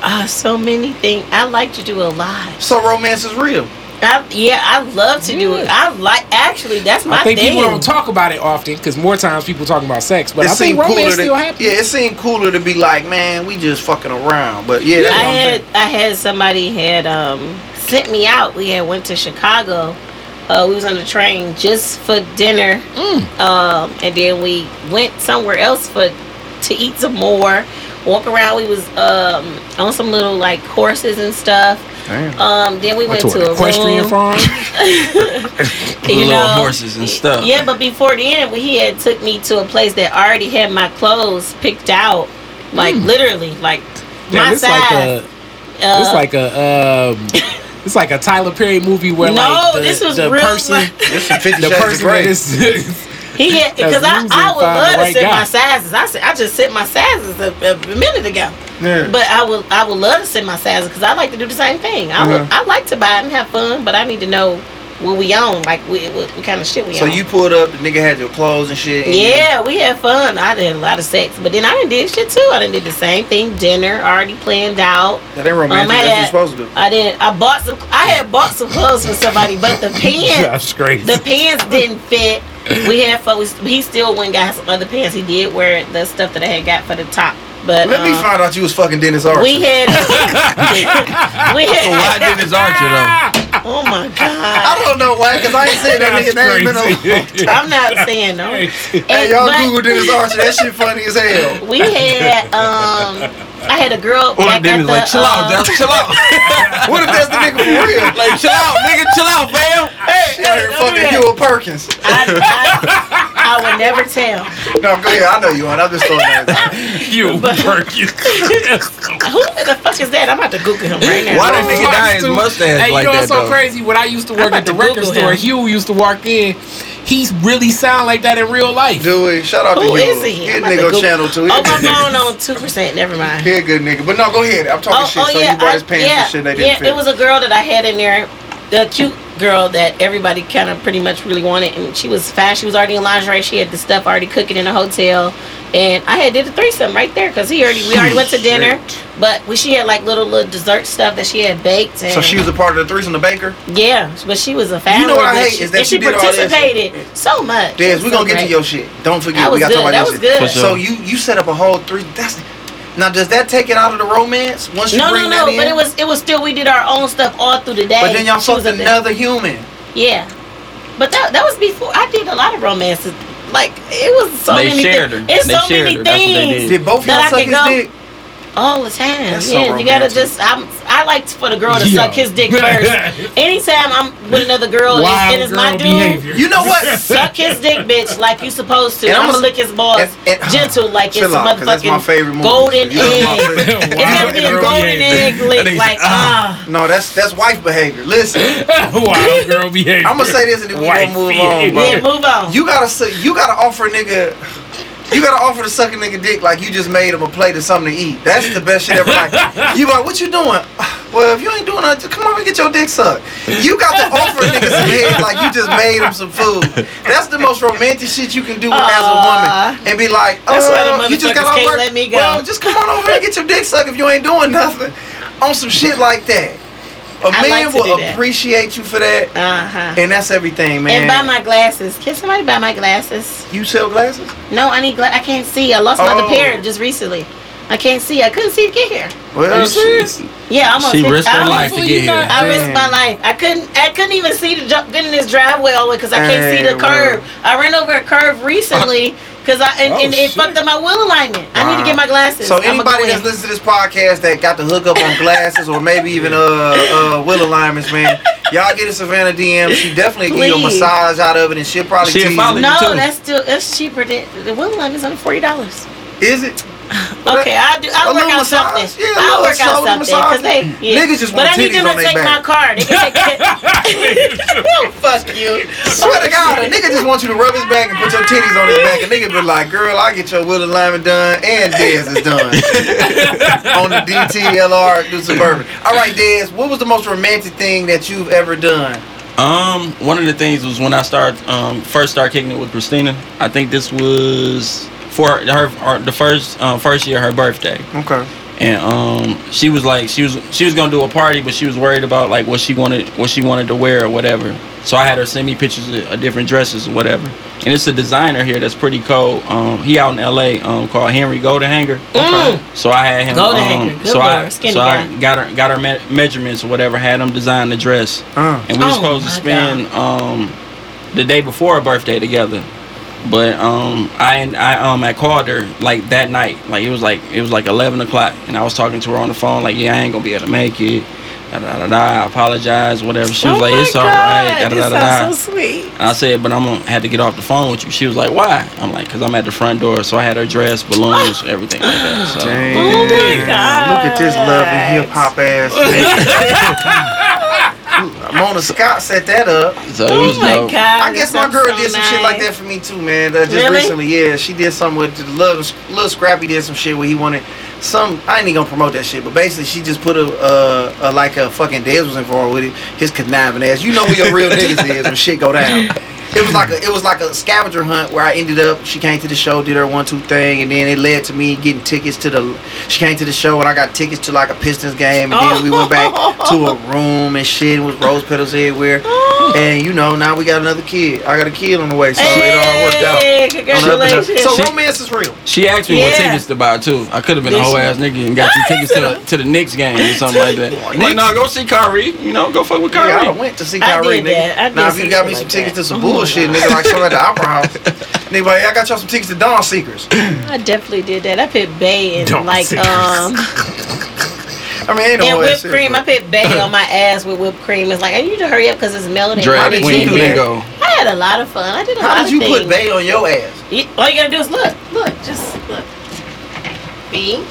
Ah, so many things. I like to do a lot. So romance is real. I, yeah, I love to do it. I like actually. That's my I think thing. people don't talk about it often because more times people talking about sex, but it I think romance still happens. yeah, it seemed cooler to be like, man, we just fucking around. But yeah, that's I what I'm had. I had somebody had um sent me out. We had went to Chicago. Uh, we was on the train just for dinner, Mm. um, and then we went somewhere else for to eat some more. Walk around. We was um, on some little like horses and stuff. Damn. Um, then we went Went to, to a equestrian room. farm. The little horses and stuff. Yeah, but before then, he had took me to a place that already had my clothes picked out, like literally, like Damn, my it's size. like a, Uh, it's like a, um, it's like a Tyler Perry movie where No, like the, this was the real person, life. This some Fifty the person that Grey. is. He had because I, I would love to right set guy. my sizes. I said I just sit my sizes a, a minute ago, Yeah. but I would I would love to sit my sizes because I like to do the same thing. I Uh-huh. I like to buy and have fun, but I need to know what we own, like we, what, what kind of shit we own. So you pulled up, the nigga had your clothes and shit. and Yeah, we had fun. I did a lot of sex, but then I didn't did shit too. I didn't did the same thing, dinner already planned out. That ain't romantic. Um, I That's what you're had- supposed to do. I didn't. I bought some. I had bought some clothes for somebody, but the pants, That's crazy. the pants didn't fit. We had folks. He still went got some other pants. He did wear the stuff that I had got for the top, but Let me um, find out you was fucking Dennis Archer. we had. we So why. Dennis Archer though? Oh my god! I don't know why, cause I ain't said that nigga name in a crazy. I'm not saying no. Hey, y'all but- Google Dennis Archer. That shit funny as hell. We had um, I had a girl Or back at Dennis the. like, chill out, um, chill out. What if that's the nigga for real? like, chill out, nigga, chill out, fam. She out here fucking Huel Perkins. I, I, I would never tell. No, go ahead. I know you on. I'm just throwing that. out. you Who the fuck is that? I'm about to Google him right now. Why that nigga dye his mustache Hey, like you know that what's so though? crazy? When I used to work at the record Google store, him. Hugh used to walk in. He really sound like that in real life. Do it. shout out to Who you. is he? He a I'm about to nigga Google- channel too. Oh, a my good phone on two percent. Never mind. He a good nigga. But no, go ahead. I'm talking Oh, shit. oh so yeah, you bought his I- pants yeah, and shit. They didn't yeah. fit. It was a girl that I had in there, the cute girl that everybody kind of pretty much really wanted, and she was fast. She was already in lingerie. She had the stuff already cooking in a hotel, and I had did a threesome right there because he already we already went to dinner, but we, she had like little little dessert stuff that she had baked. And so she was a part of the threesome, the baker. yeah, but she was a family. You know what I but hate she, is that and she you did all this. participated so much. Des, It was we so gonna get to your shit. Don't forget, That we was got to talk about That your was shit. good. So you you set up a whole three. That's now. Does that take it out of the romance once you No, bring no, no. that in? But it was it was still we did our own stuff all through the day. But then y'all She fucked up there. another human. Yeah, but that that was before I did a lot of romances. Like it was so They many. shared thi- her. It's They so shared many her. That's what they things Did both y'all that I suck his go dick? All the time. That's so yeah, you gotta just. I'm. I like for the girl to Yo. suck his dick first. Anytime I'm with another girl Wild and it's my girl dude. behavior. You know what? Suck his dick, bitch, like you supposed to. And I'm I'ma- lick his balls and- and- gentle, like it's a out, 'cause that's my motherfucking favorite movie. golden You egg. my favorite- It's gonna be a Wild girl golden egg lick, That like ah. No, that's that's wife behavior. Listen, Wild girl behavior. I'm gonna say this and then we Wife gonna move on, bro. Yeah, move on. You gotta su- you gotta offer a nigga. You gotta offer to suck a nigga dick like you just made him a plate of something to eat. That's the best shit ever. Like you like, what you doing? Well, if you ain't doing wanna just come over and get your dick sucked. You got to offer a nigga some head like you just made him some food. That's the most romantic shit you can do as a woman. And be like, oh, That's uh, you just got motherfuckers off can't work. let me go. Well, just come on over and get your dick sucked if you ain't doing nothing. On some shit like that. A I man like to will do that. appreciate you for that. Uh huh. And that's everything, man. And buy my glasses. Can somebody buy my glasses? you sell glasses? No, I need. Gla- I can't see. I lost my Oh. pair just recently. I can't see. I couldn't see to get here. Well, Are you serious? Yeah, I'm She risked her I, life to get you here. not- I risked my life. I couldn't. I couldn't even see the ju- get in this driveway all the way because I can't see the Damn, curve. I ran over a curve recently because I and, Oh, and it shit. fucked up my wheel alignment. I need to get my glasses. So I'ma anybody that's in. listening to this podcast that got the hook up on glasses or maybe even uh uh will alignments, man, y'all get a Savannah DM. She definitely give you a massage out of it, and she'll probably She'll tell you. follow you. No, too. that's still that's cheaper than the wheel alignment's only forty dollars. Is it? Okay, I do. I'll work out massage? something. Yeah, a I'll work out something because they massage. yeah. Niggas just But want I need titties them on to their take my back. car. They can take. oh, fuck you. Swear to God, a nigga just wants you to rub his back and put your titties on his back. A nigga be like, girl, I get your will alignment done and Dez is done. on the DTLR do Suburban. All right, Dez, what was the most romantic thing that you've ever done? Um, one of the things was when I started um first started kicking it with Christina. I think this was for her, her the first um, first year her birthday, Okay. and um she was like she was she was gonna do a party, but she was worried about like what she wanted what she wanted to wear or whatever. So I had her send me pictures of, of different dresses or whatever. And it's a designer here that's pretty cool. Um, he out in L.A. Um, called Henry Goldenhanger. Mm. So I had him. Goldenhanger, Um, good so I lord, skinny so guy. I got her got her me- measurements or whatever. Had him design the dress. Uh. And we were Oh supposed to spend um the day before her birthday together. But um I I um I called her like that night. Like it was like it was like eleven o'clock and I was talking to her on the phone like yeah I ain't gonna be able to make it. Da, da, da, da, I apologize, whatever. She was oh like, it's God, alright. Da, da, this da, da, da. sounds so sweet. And I said, but I'm gonna have to get off the phone with you. She was like, why? I'm like, cause I'm at the front door. So I had her dress, balloons, everything like that. So Damn. Oh my God. Look at this loving hip hop ass. nigga. Mona Scott set that up. so Oh was my dope. God. I guess my girl so did some shit like that for me too, man. Uh, just Really? recently, yeah, she did something with the little, little Scrappy did some shit where he wanted some. I ain't even gonna promote that shit, but basically she just put a, uh, a like a fucking Dez was involved with it. His conniving ass. You know who your real niggas is when shit go down. It was like a it was like a scavenger hunt where I ended up. She came to the show, did her one two thing, and then it led to me getting tickets to the. She came to the show and I got tickets to like a Pistons game, and then we went back to a room and shit with rose petals everywhere. And you know now we got another kid. I got a kid on the way, so it all worked out. Hey, On the other side. congratulations. So She- romance is real. She asked me what tickets to buy too. I could have been a whole she? ass nigga and got you tickets to the to the Knicks game or something like that. I'm no, go see Kyrie. You know, go fuck with Yeah, I went to see I did nigga. that. I did now if you got me some like tickets that. to some my bullshit, nigga, like something at the Opera House. nigga, like, I got y'all some tickets to Dawn Seekers. I definitely did that. I put Bay and Don't like say um I mean, ain't no and way whipped shit, cream. I put Bay on my ass with whipped cream. It's like I need to hurry up because it's melting. Drag How did queen you do that? bingo. I had a lot of fun. I did a lot of things. How did you put Bay on your ass? You- all you gotta do is look, look, just look. B.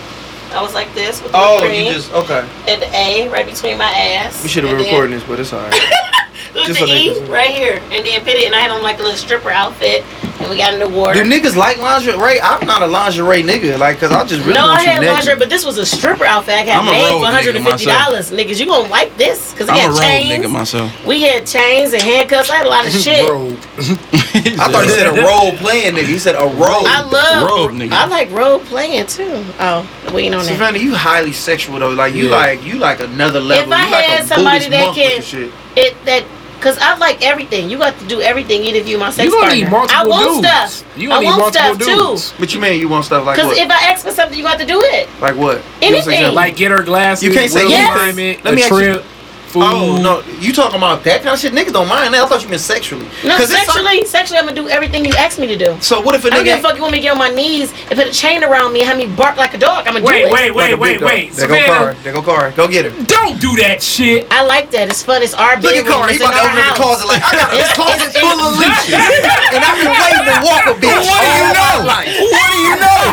I was like this with Oh, whipped cream, you just okay. and the A right between my ass. We should have been and then- recording this, but it's alright. With Just the so E niggas- right here, and then put it, and I had on like a little stripper outfit, and we got in the water. Do niggas like lingerie? I'm not a lingerie nigga, like, cause I just really no, I want you had naked. lingerie, but this was a stripper outfit I got I'm made for $150. Niggas, you gonna like this? Because it I'm had chains. nigga myself. We had chains and handcuffs. I had a lot of shit. I thought you said a role playing nigga. You said a role. I love. Road nigga. I like role playing too. Oh, waiting on that. Savannah, you highly sexual though. Like you Yeah. like you like another level. I you like had a somebody that can- It that because I like everything. You got to do everything. Either you my sex You gonna partner. need multiple I want dudes. stuff. You I need want stuff dudes. too. But you mean you want stuff like Because what? if I ask for something, you got to do it. like what? Give us an Anything. Like get her glasses. You can't say wheel yes. alignment, Let me a ask you- trip, food. Oh no, you talking about that kind of shit? Niggas don't mind that. I thought you meant sexually. No, 'Cause it's sexually, sexually, I'm gonna do everything you ask me to do. so what if a I don't give a nigga? fuck. You want me to get on my knees and put a chain around me and have me bark like a dog? I'm gonna Wait, do it. wait, wait, Like a wait, dog. wait. There go Car. There go Car. Go get her. don't do that shit. I like that. It's fun. It's our Look at. Car. He It's in about to open the closet like I got this closet full of leashes, and I've been waiting to walk a bitch What do you know? What do you know?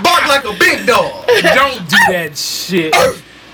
Bark like a big dog. don't do that shit.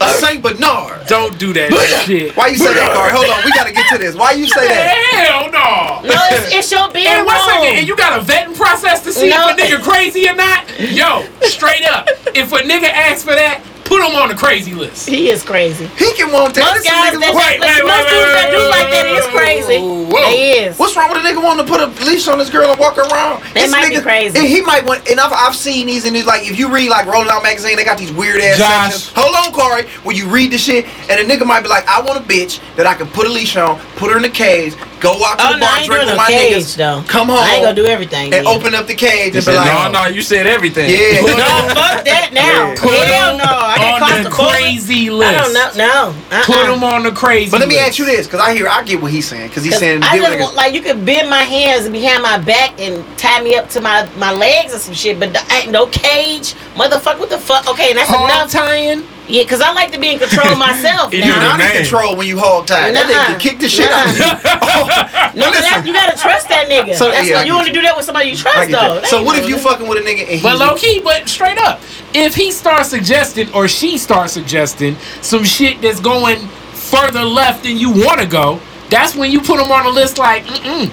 A Saint Bernard. Don't do that shit. Why you say that, Car? Hold on, we gotta get to this. Why you say that? Hell no. No, it's, it's your bedroom. And one second, and you got a vetting process to see No. if a nigga crazy or not? Yo, straight up, if a nigga asks for that, Put him on the crazy list. He is crazy. He can want that. Most This guys nigga- that Wait, like, wait, most dudes that do like that is crazy. whoa. They is. What's wrong with a nigga wanting to put a leash on this girl and walk around? They This might be nigga- crazy. And he might want. And I've, I've seen these, and it's like if you read like Rolling Out magazine, they got these weird ass Josh. sections. Hold on, Corey. When you read the shit, and a nigga might be like, I want a bitch that I can put a leash on, put her in a cage, go out to Oh the no, bar, I ain't drink doing with my cage niggas, though. come home, I ain't gonna do everything. and then. open up the cage and be like, no, no, you said everything. yeah. No, fuck that now. Yeah. Put Hell him no, I got on the of court. crazy I list. don't know. No, uh-uh. Put him on the crazy. But let me list. ask you this, because I hear, I get what he's saying, because he's 'Cause saying, I just want, like you could bend my hands behind my back and tie me up to my my legs or some shit, but the- ain't no cage, motherfucker. What the fuck? Okay, and that's Hog enough. tying. Yeah, cause I like to be in control myself. You You're do now. not in control when you hog tied. That Nuh-uh. nigga can kick the shit out of you. Oh, no, that, you gotta trust that nigga. So, that's yeah, what you get want to do that with somebody you trust, though. that. That So what if no- you fucking with a nigga and he's But low key, but straight up, if he starts suggesting or she starts suggesting some shit that's going further left than you want to go, that's when you put him on a list like, mm-mm,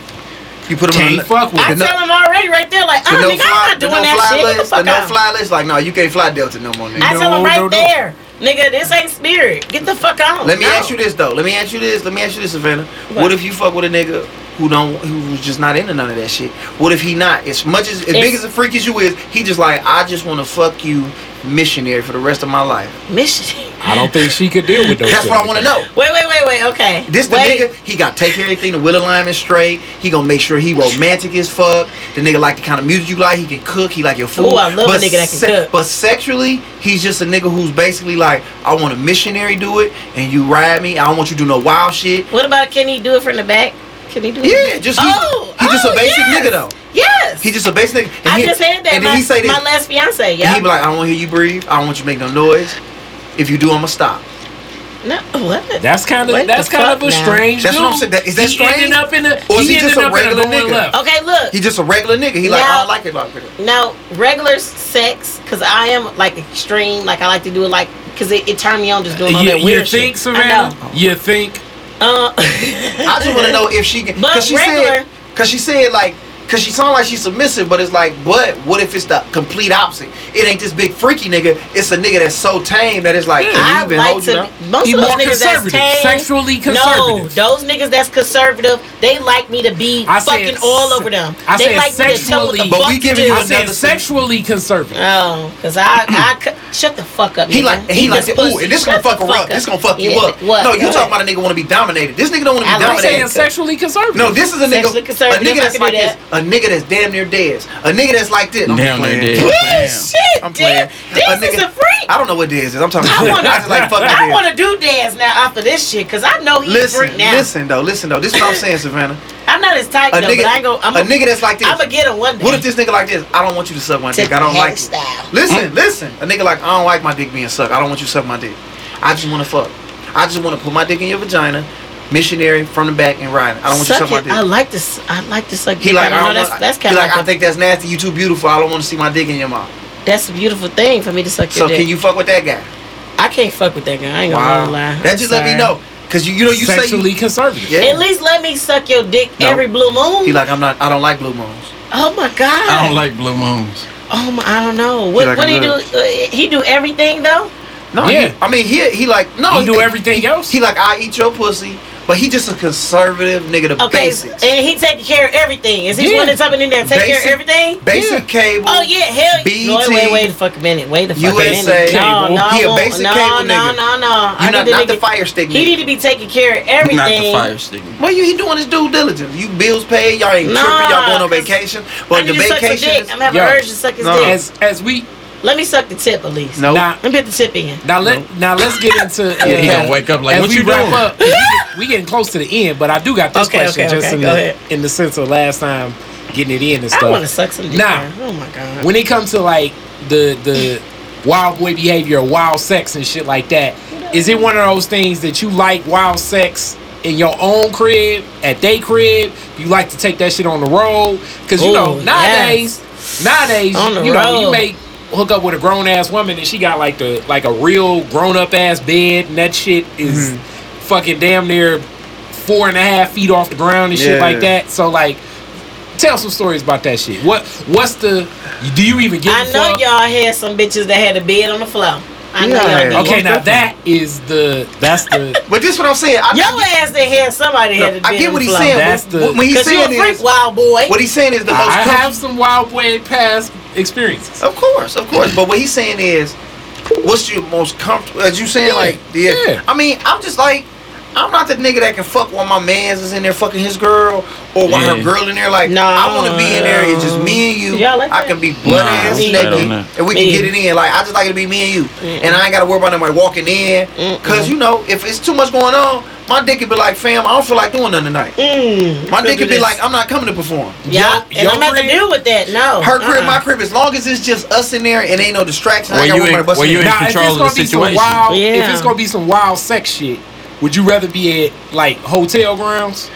you put him on can't the, fuck with I it. no- tell him already right there, like, the oh, ah, no nigga, fly, I'm not doing no that fly shit. Get the list, the no fly list. Like, no, you can't fly Delta no more, nigga. I tell No, him right no, no. there, nigga, this ain't spirit. Get the fuck out. Let me ask you this though. Let me ask you this. Let me ask you this, Savannah. What, What? if you fuck with a nigga who don't, who's just not into none of that shit? What if he not? As much as, as big as a freak as you is, he just like, I just want to fuck you missionary for the rest of my life. Missionary. I don't think she could deal with those. That's what I want to know. Wait, wait, wait, wait. Okay. This the wait. nigga, he got to take everything, the wheel alignment straight. He gonna make sure he romantic as fuck. The nigga like the kind of music you like. He can cook. He like your food. Ooh, I love a nigga that can cook. But sexually, he's just a nigga who's basically like, I want a missionary do it, and you ride me. I don't want you to do no wild shit. What about can he do it from the back? Can he do it? Yeah, just he, oh, he just oh, a basic yes. nigga though. Yes. He just a basic nigga. And I he, just said that. And my, then he say this. my last fiance. and Yeah. he be like, I don't want to hear you breathe. I don't want you to make no noise. If you do, I'ma stop. no, what? That's kind What of that's the kind of fuck a now? strange. That's what I'm dude. saying. That- is that he strange? ended up in a. Or is he ended just a up regular going nigga? left. Okay, look. He just a regular nigga. He like, I don't like it like that. Now, regular sex, because I am like extreme. Like I like to do it like, because it, it turned me on just doing all You, that you weird think, shit. Savannah? I know. You think? Uh, I just want to know if she can. Cause she regular- said, cause she said like, cause she sound like she's submissive, but it's like, but what if it's the complete opposite? It ain't this big freaky nigga. It's a nigga that's so tame that it's like, Yeah. can you I even like hold you to. down? Most He of those niggas that's tame, sexually No, those niggas that's conservative, they like me to be I said fucking all over them. I they said like me to tell what the sexually- But fuck we to giving you I said another sexually conservative. Oh, cause I, I mm. c- shut the fuck up. He nigga. like, he Eat like, this ooh, and this gonna fuck the her up. This is gonna fuck you up. What? No, you Go talking about a nigga want to be dominated. This nigga don't want to be like I'm saying dominated. sexually conservative. No, this is a nigga, a nigga that's like this, that. A nigga that's damn near dead, a nigga that's like this. I'm Damn near dead. Ooh, Damn. shit, I'm playing. damn. This is a freak. I don't know what Dez is. I'm talking. I want I just like fucking I Dez. want to do dance now after this shit, cause I know he's a Listen, freak now. listen though, listen though. This is what I'm saying, Savannah. I'm not as tight A though, nigga, but I ain't go. I'm a nigga that's like this. I'm gonna get him one day. What if this nigga like this? I don't want you to suck my dick. I don't like it. Hairstyle. Listen, listen. A nigga like I don't like my dick being sucked. I don't want you to suck my dick. I just want to fuck. I just want to put my dick in your vagina, missionary from the back and riding. I don't want you to Suck suck my it. dick. I like this. s- I like to suck. he like I I don't don't know. That's that's kind of like like, I think that's nasty. You too beautiful. I don't want to see my dick in your mouth. that's a beautiful thing for me to suck your So dick. can you fuck with that guy? I can't fuck with that guy. I ain't gonna lie. That just let me know. Cause you you know you sexually say conservative. you, At least let me suck your dick No. every blue moon. He like I'm not. I don't like blue moons. oh my god. I don't like blue moons. Oh my. I don't know. What like what a he do? Uh, he do everything though. No, Yeah. he, I mean he he like no He do everything else. He like I eat your pussy, but he just a conservative nigga. The Okay, basics, and he taking care of everything. Is he Yeah. one that's up in there take care of everything? basic cable. Oh yeah, hell BET, no, wait, wait, wait a fucking minute. Wait a fucking USA, minute. No, cable. no, He I a won't- basic no, cable no, nigga. no, no. I You not not the the fire stick. He need to be taking care of everything. Not the fire stick. Well, you he doing his due diligence. You bills paid. Y'all ain't Nah, tripping. Y'all going on 'cause vacation. I But need the to suck some vacation. dick. is- I'm having Yo. an urge to suck his No. dick. As as we Let me suck the tip at least. No. now Let me put the tip in. now let now let's get into. Uh, Yeah, he gonna wake up like, as "What we you wrap doing?" Up, we, we getting close to the end, but I do got this Okay, question okay, just okay, in go the ahead. in the sense of last time getting it in and stuff. I stuff. want to suck some dick. Nah. Oh my god. when it comes to like the the wild boy behavior, wild sex and shit like that, is it one of those things that you like wild sex in your own crib, at day crib? You like to take that shit on the road? Because you know Ooh, nowadays, nowadays On the you know you road. May hook up with a grown ass woman and she got like the like a real grown up ass bed and that shit is Mm-hmm. fucking damn near four and a half feet off the ground and shit Yeah. like that. So like. Tell some stories about that shit. What what's the do you even get I know fucked? y'all had some bitches that had a bed on the floor. I know Yeah. y'all do. Okay, now that is the that's the But this is what I'm saying. I, Your I, ass didn't have somebody had to I get what he's saying. That's but the- when he's Cause you a saying freak, is, wild boy. what he's saying is the most. I have some wild boy past experiences. Of course, of course. But what he's saying is, what's your most comfortable? As you saying, Yeah, like, yeah. yeah. I mean, I'm just like, I'm not the nigga that can fuck while my man's is in there fucking his girl, or while her girl in there. Like, No. I want to be in there. It's just me and you. Y'all like I can be blood Nah, ass me naked, and we Me. can get it in. Like, I just like it to be me and you, and I ain't gotta worry about nobody walking in. Cause you know, if it's too much going on, my dick could be like, fam, I don't feel like doing nothing tonight. Mm. My dick could be this. like, I'm not coming to perform. Yeah, and your I'm not to deal with that. No. Her crib, Uh-uh. my crib. As long as it's just us in there and ain't no distraction, I Were gotta you in- about busting were you in- in. Now, if control it's of gonna the be some situation. wild, if it's gonna be some wild sex shit, would you rather be at like hotel grounds?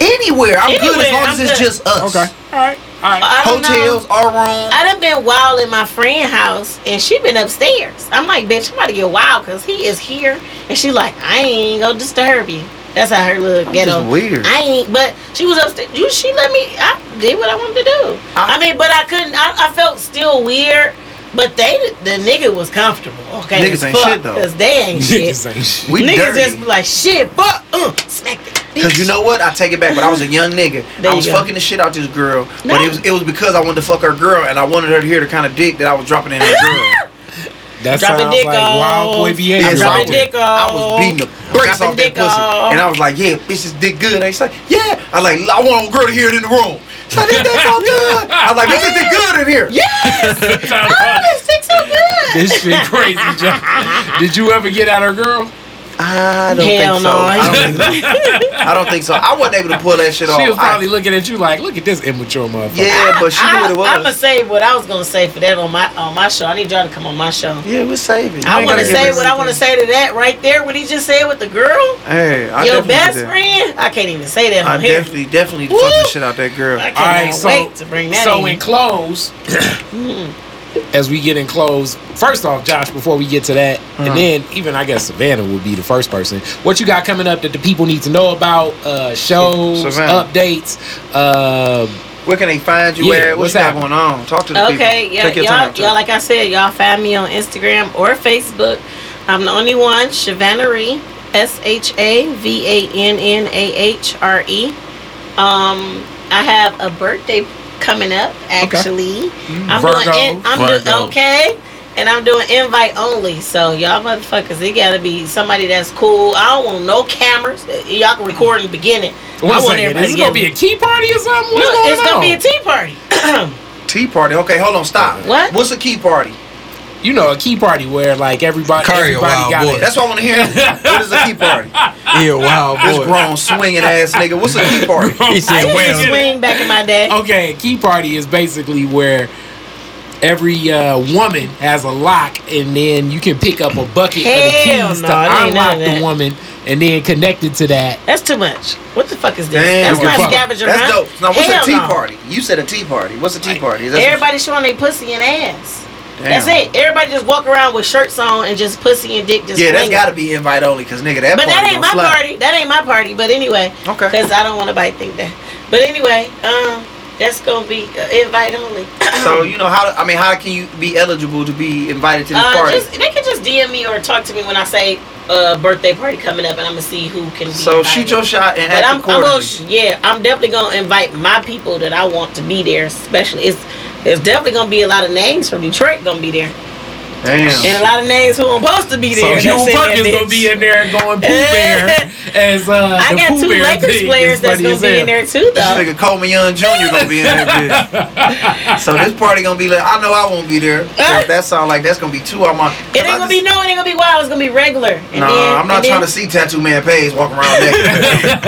Anywhere. I'm good as long I'm as it's good. just us. Okay. All right, all right. I don't know. Hotels, our room. I done been wild in my friend house and she been upstairs. I'm like, bitch, I'm about to get wild because he is here. And she like, I ain't gonna disturb you. That's how her little ghetto. just weird. I ain't, but she was upstairs. You, she let me. I did what I wanted to do. I- I, mean, but I couldn't. I, I felt still weird. But they, the nigga was comfortable. Okay, Niggas ain't fuck, shit, though. Cause they ain't shit. Niggas ain't shit. We Niggas dirty. just be like, shit, fuck, uh, smack it. Cause you know what? I take it back. When I was a young nigga, There I was fucking the shit out this girl. But No. it was it was because I wanted to fuck her girl and I wanted her to hear the kind of dick that I was dropping in her girl. That Dropping sounds dick like off. wild boy behavior. Yes, I dropping was- dick I was beating the brakes Dropping off that dick pussy. off. And I was like, yeah, bitch, this dick good. And they like, yeah. I like, I want a girl to hear it in the room. She's like, this dick so good. I was like, bitch, this dick good in here. Yes! oh, this dick so good. This shit crazy, John. Did you ever get at her girl? I don't Hell think so. I don't think, I don't think so. I wasn't able to pull that shit off. She was I- probably looking at you like, look at this immature motherfucker. yeah, but she knew what it was. I'm gonna was. say what I was gonna say for that on my on my show. I need y'all to come on my show. Yeah, we're saving. I want to say what I want to say to that right there. What he just said with the girl, Hey, I your best friend. I can't even say that I on here. definitely, definitely Woo! fucked the shit out that girl. I All cannot right, so wait to bring that so in. in close, as we get in close, first off, Josh, before we get to that, Uh-huh. and then even I guess Savannah would be the first person. What you got coming up that the people need to know about? Uh, shows, Savannah. updates. Uh, Where can they find you Yeah, at? What's what's got going on? Talk to the people. Okay, yeah, y'all, y'all, like I said, y'all find me on Instagram or Facebook. I'm the only one, Shavannery, S H A V A N N A H R E. Um, I have a birthday coming up. Actually, I'm Virgo. doing. In, I'm doing okay, and I'm doing invite only. So y'all motherfuckers, it gotta be somebody that's cool. I don't want no cameras. Y'all can record in the beginning. one I want second, everybody is it gonna be a tea party or something? What's Look, going it's gonna be a tea party. Tea party. Okay, hold on. Stop. What? What's a key party? You know, a key party where like everybody, Curry a everybody wild got boy. it. That's what I want to hear. what is a key party? Yeah, wow, This grown swinging ass nigga. What's a key party? He I said, used to well, swing back in my day. Okay, key party is basically where every uh, woman has a lock, and then you can pick up a bucket of the keys no, to it ain't none unlock the woman, and then connect it to that. That's too much. What the fuck is this? Damn. That's not Fuck. scavenger That's hunt. dope. Now, what's Hell a tea no. party? You said a tea party. What's a tea party? Is Everybody showing their pussy and ass. Damn. That's it. Everybody just walk around with shirts on and just pussy and dick just Yeah, that's got to be invite only, cause nigga, that But party that ain't my party. That ain't my party. But anyway, Okay. because I don't want nobody to think that. But anyway, um, that's gonna be uh, invite only. So you know how? I mean, how can you be eligible to be invited to this Uh, party? just they can just DM me or talk to me when I say uh, birthday party coming up, and I'm gonna see who can be. so invited. shoot your shot and But I'm, I'm gonna, yeah, I'm definitely gonna invite my people that I want to be there. Especially, it's there's definitely gonna be a lot of names from Detroit gonna be there, Damn. and a lot of names who are supposed to be there. So. Hugh that's in that gonna be in there going Pooh Bear as uh, I the got two Lakers thing players is that's gonna be in there too, This though. nigga Coleman Young Jr. gonna be in that bitch. so this party gonna be like, I know I won't be there. 'cause that sound like that's gonna be two of my. It ain't gonna be no, it ain't gonna be wild. It's gonna be regular. And Nah, then, I'm not and trying then, to see Tattoo Man Page walking around naked.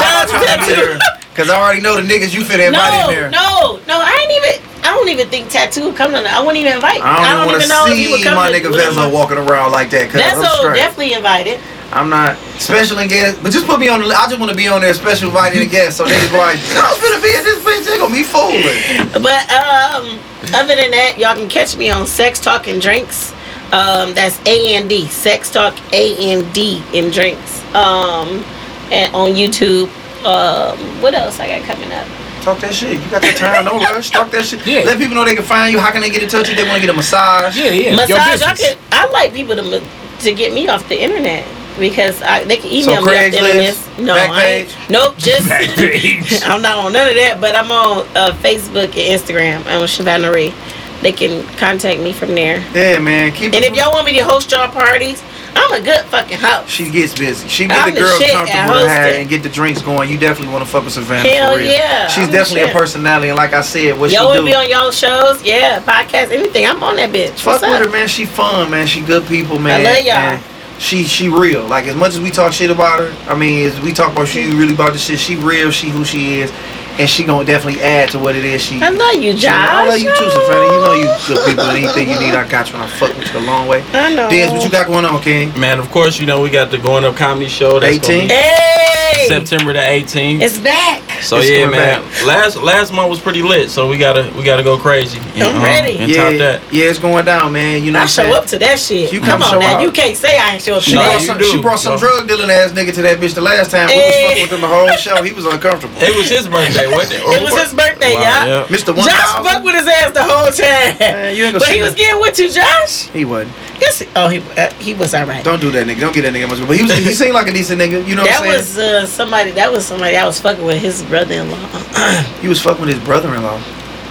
Shout out to Tattoo. Cause I already know the niggas you finna invite in No, there. no, no. I ain't even. I don't even think tattoo come to. I wouldn't even invite. I don't, even know if you would see come my to- nigga Vezo walking around like that. Cause I'm Vezo straight. definitely invited. I'm not special and guest, but just put me on the. I just want to be on there, special invited and guest, so niggas be like, I was gonna be in this bitch. They gonna be fooling. But um, other than that, y'all can catch me on Sex Talk and Drinks. Um, that's A A N D. Sex Talk A A N D D in drinks. Um, and on YouTube. Um, what else I got coming up? Talk that shit. You got that time. Don't rush. Talk that shit. Yeah. Let people know they can find you. How can they get in touch with you? They want to get a massage. Yeah, yeah. Massage. I, business. could, I like people to to get me off the internet because I, they can So email me off the Craigslist, internet. No, I ain't. Backpage? Nope. Just Backpage. I'm not on none of that, but I'm on uh, Facebook and Instagram. I'm Shavana Marie. They can contact me from there. Yeah, man. Keep And if y'all want me to host y'all parties, I'm a good fucking host. She gets busy. She I'm get the the at comfortable to have and get the drinks going. You definitely want to fuck with Savannah. Hell for real. yeah, She's I'm definitely a personality, and like I said, what Y'all she do. be on y'all shows? Yeah, podcast, anything. I'm on that bitch. Fuck What's with up? her, man. She fun, man. She good people, man. I love y'all. And She she real. Like as much as we talk shit about her, I mean, as we talk about she really about the shit. She real. She who she is, and she gonna definitely add to what it is. She. I love you, she- I love you too, Savannah. You know you good people. Anything you need, I got you. And I fuck with you a long way. I know. Dez, what you got going on, King? Man, of course, you know we got the going up comedy show. That's 18? be Hey, September the 18th. it's back. So It's yeah, man. back. Last last month was pretty lit. So we gotta we gotta go crazy. And, I'm um, ready. And yeah, top that. yeah, it's going down, man. You know I show up to that shit. You Come come on now, up. you can't say I ain't show up She Nah, brought that. some. do. She brought some So- drug dealing ass nigga to that bitch the last time. We was eh. fucking with him the whole show. He was uncomfortable. It was his birthday, wasn't it? It was his birthday, Wow, y'all. Mr. One Josh Thousand. fucked with his ass the whole time. Man, you ain't gonna but he was getting with you, Josh. He wasn't. Yes. Oh, he uh, he was all right. Don't do that, nigga. Don't get that nigga much. But he was. He seemed like a decent nigga. You know that what I'm saying? was uh, somebody. That was somebody I was fucking with. His brother-in-law. saying? He was fucking with his brother-in-law.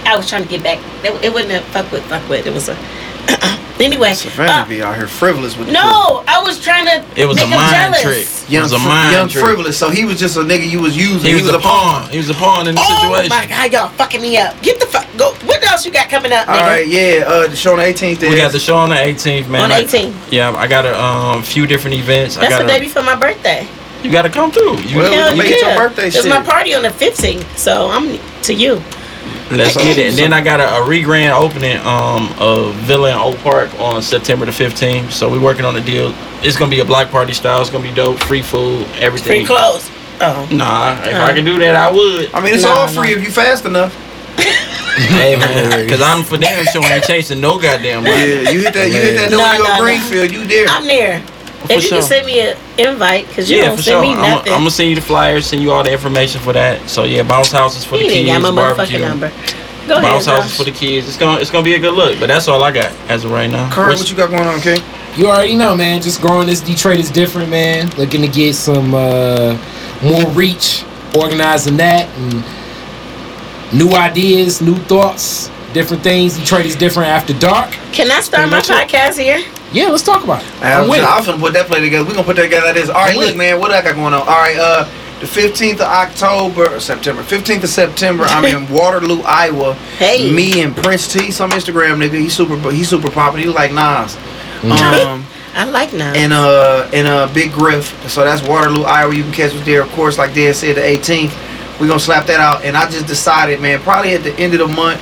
I was trying to get back. It, it wasn't a fuck with. Fuck with. It was a. anyway. Savannah uh, be out here frivolous with the no, I was trying to. It was make a him mind jealous. trick. young, it was a mind young trick. frivolous. So he was just a nigga you was using. He, was, a pawn. He was a pawn in the Oh situation. my god, y'all fucking me up. Get the fuck. Go. What else you got coming up, All nigga? right, yeah. Uh, the show on the 18th. We got the show on the 18th, man. On the I- 18th. yeah, I got a um, few different events. I got the day before my birthday. You got to come through. You, Well, Hell make yeah. it your birthday It's my party on the 15th, so I'm to you. Let's get it. And then I got a, a re-grand opening um of Villa in Oak Park on September the 15th. So we're working on the deal. It's gonna be a black party style. It's gonna be dope. Free food, everything. Free clothes. Oh. Nah, if Uh. I could do that, I would. I mean, it's Nah, all nah. free if you fast enough. hey man, because I'm for damn sure ain't chasing no goddamn body. Yeah, you hit that. You hit that. Nah, Nah, your nah, nah. Greenfield. You there? I'm there. For if you sure. can send me an invite, because you Yeah, don't send sure. me nothing. I'm nothing. gonna send you the flyers, send you all the information for that. So yeah, bounce houses for the kids, got my barbecue. motherfucking number. Go ahead, Bounce houses Josh. for the kids. It's gonna it's gonna be a good look. But that's all I got as of right now. Kurt, what you got going on, King? You already know, man. Just growing this Detroit is different, man. Looking to get some uh, more reach, organizing that, and new ideas, new thoughts, different things. Detroit is different after dark. Can I start my Pretty it. podcast here? Yeah, let's talk about it. I I'm was, with. I was gonna put that play together. We're gonna put that together like this. All right, I'm look, it. man, what I got going on? All right, uh, the 15th of October, or September, 15th of September, I'm in Waterloo, Iowa. Hey. Me and Prince T, some Instagram nigga. He's super, he's super popular. He like Nas. Um, I like now. and uh, and uh, Big Griff. So that's Waterloo, Iowa. You can catch us there, of course. Like Dad said, the 18th. We're gonna slap that out. And I just decided, man, probably at the end of the month,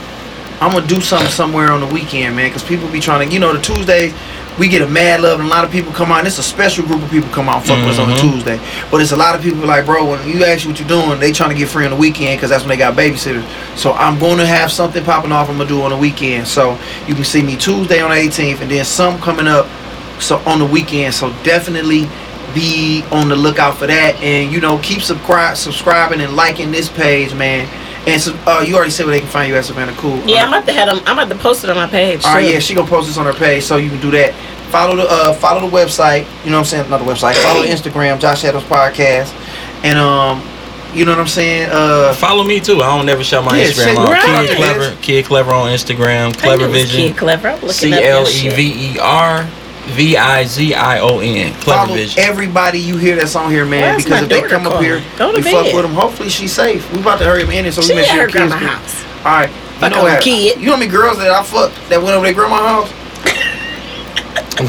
I'm gonna do something somewhere on the weekend, man, because people be trying to, you know, the Tuesdays we get a mad love and a lot of people come out. And it's a special group of people come out and fuck with us on a Mhm. Tuesday. But it's a lot of people like, bro, when you ask you what you're doing, they trying to get free on the weekend because that's when they got babysitters. So I'm going to have something popping off. I'm gonna do on the weekend. So you can see me Tuesday on the 18th, and then some coming up. So on the weekend. So definitely be on the lookout for that, and you know keep subscribe, subscribing and liking this page, man. And so, uh, you already said where they can find you at Savannah Cool. yeah, I'm about to have them. I'm about to post it on my page. All right, too. yeah, she gonna post this on her page, so you can do that. Follow the uh, follow the website. You know what I'm saying? Not the website. Follow the Instagram, Josh Adams Podcast, and um, you know what I'm saying? Uh, Follow me too. I don't never shut my Yeah, Instagram say- off. Right. Kid Clever, Kid Clever on Instagram. Clever knew Vision. Kid clever. I'm looking C up L your E shit. V E R V I Z I O N. Clever Vizion. everybody you hear that's on here, man. Where's because if they daughter come up here, Go to we fuck bed. with them. Hopefully she's safe. We about to hurry up in it, so She we make at sure her the kids. grandma's good. house. All right, you Fuck know on what? kid. You know how many girls that I fucked that went over their grandma's house?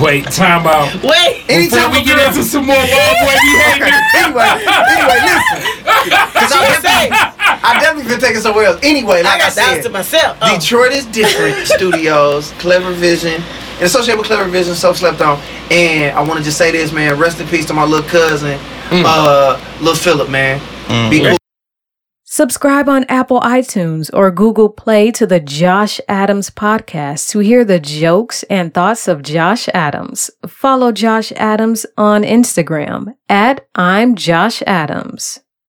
Wait, time out. Wait. Anytime Before we get into some more wild boy behavior. anyway, anyway, listen. Because I, She say, definitely- I definitely been taking somewhere else. Anyway, I like I, got doubts said, to myself. Oh. Detroit is different studios, Clever Vizion, and associated with Clever Vizion, so slept on. And I want to just say this, man. Rest in peace to my little cousin, uh, little Philip, man. Be cool. Subscribe on Apple iTunes or Google Play to the Josh Adams podcast to hear the jokes and thoughts of Josh Adams. Follow Josh Adams on Instagram at I'm Josh Adams.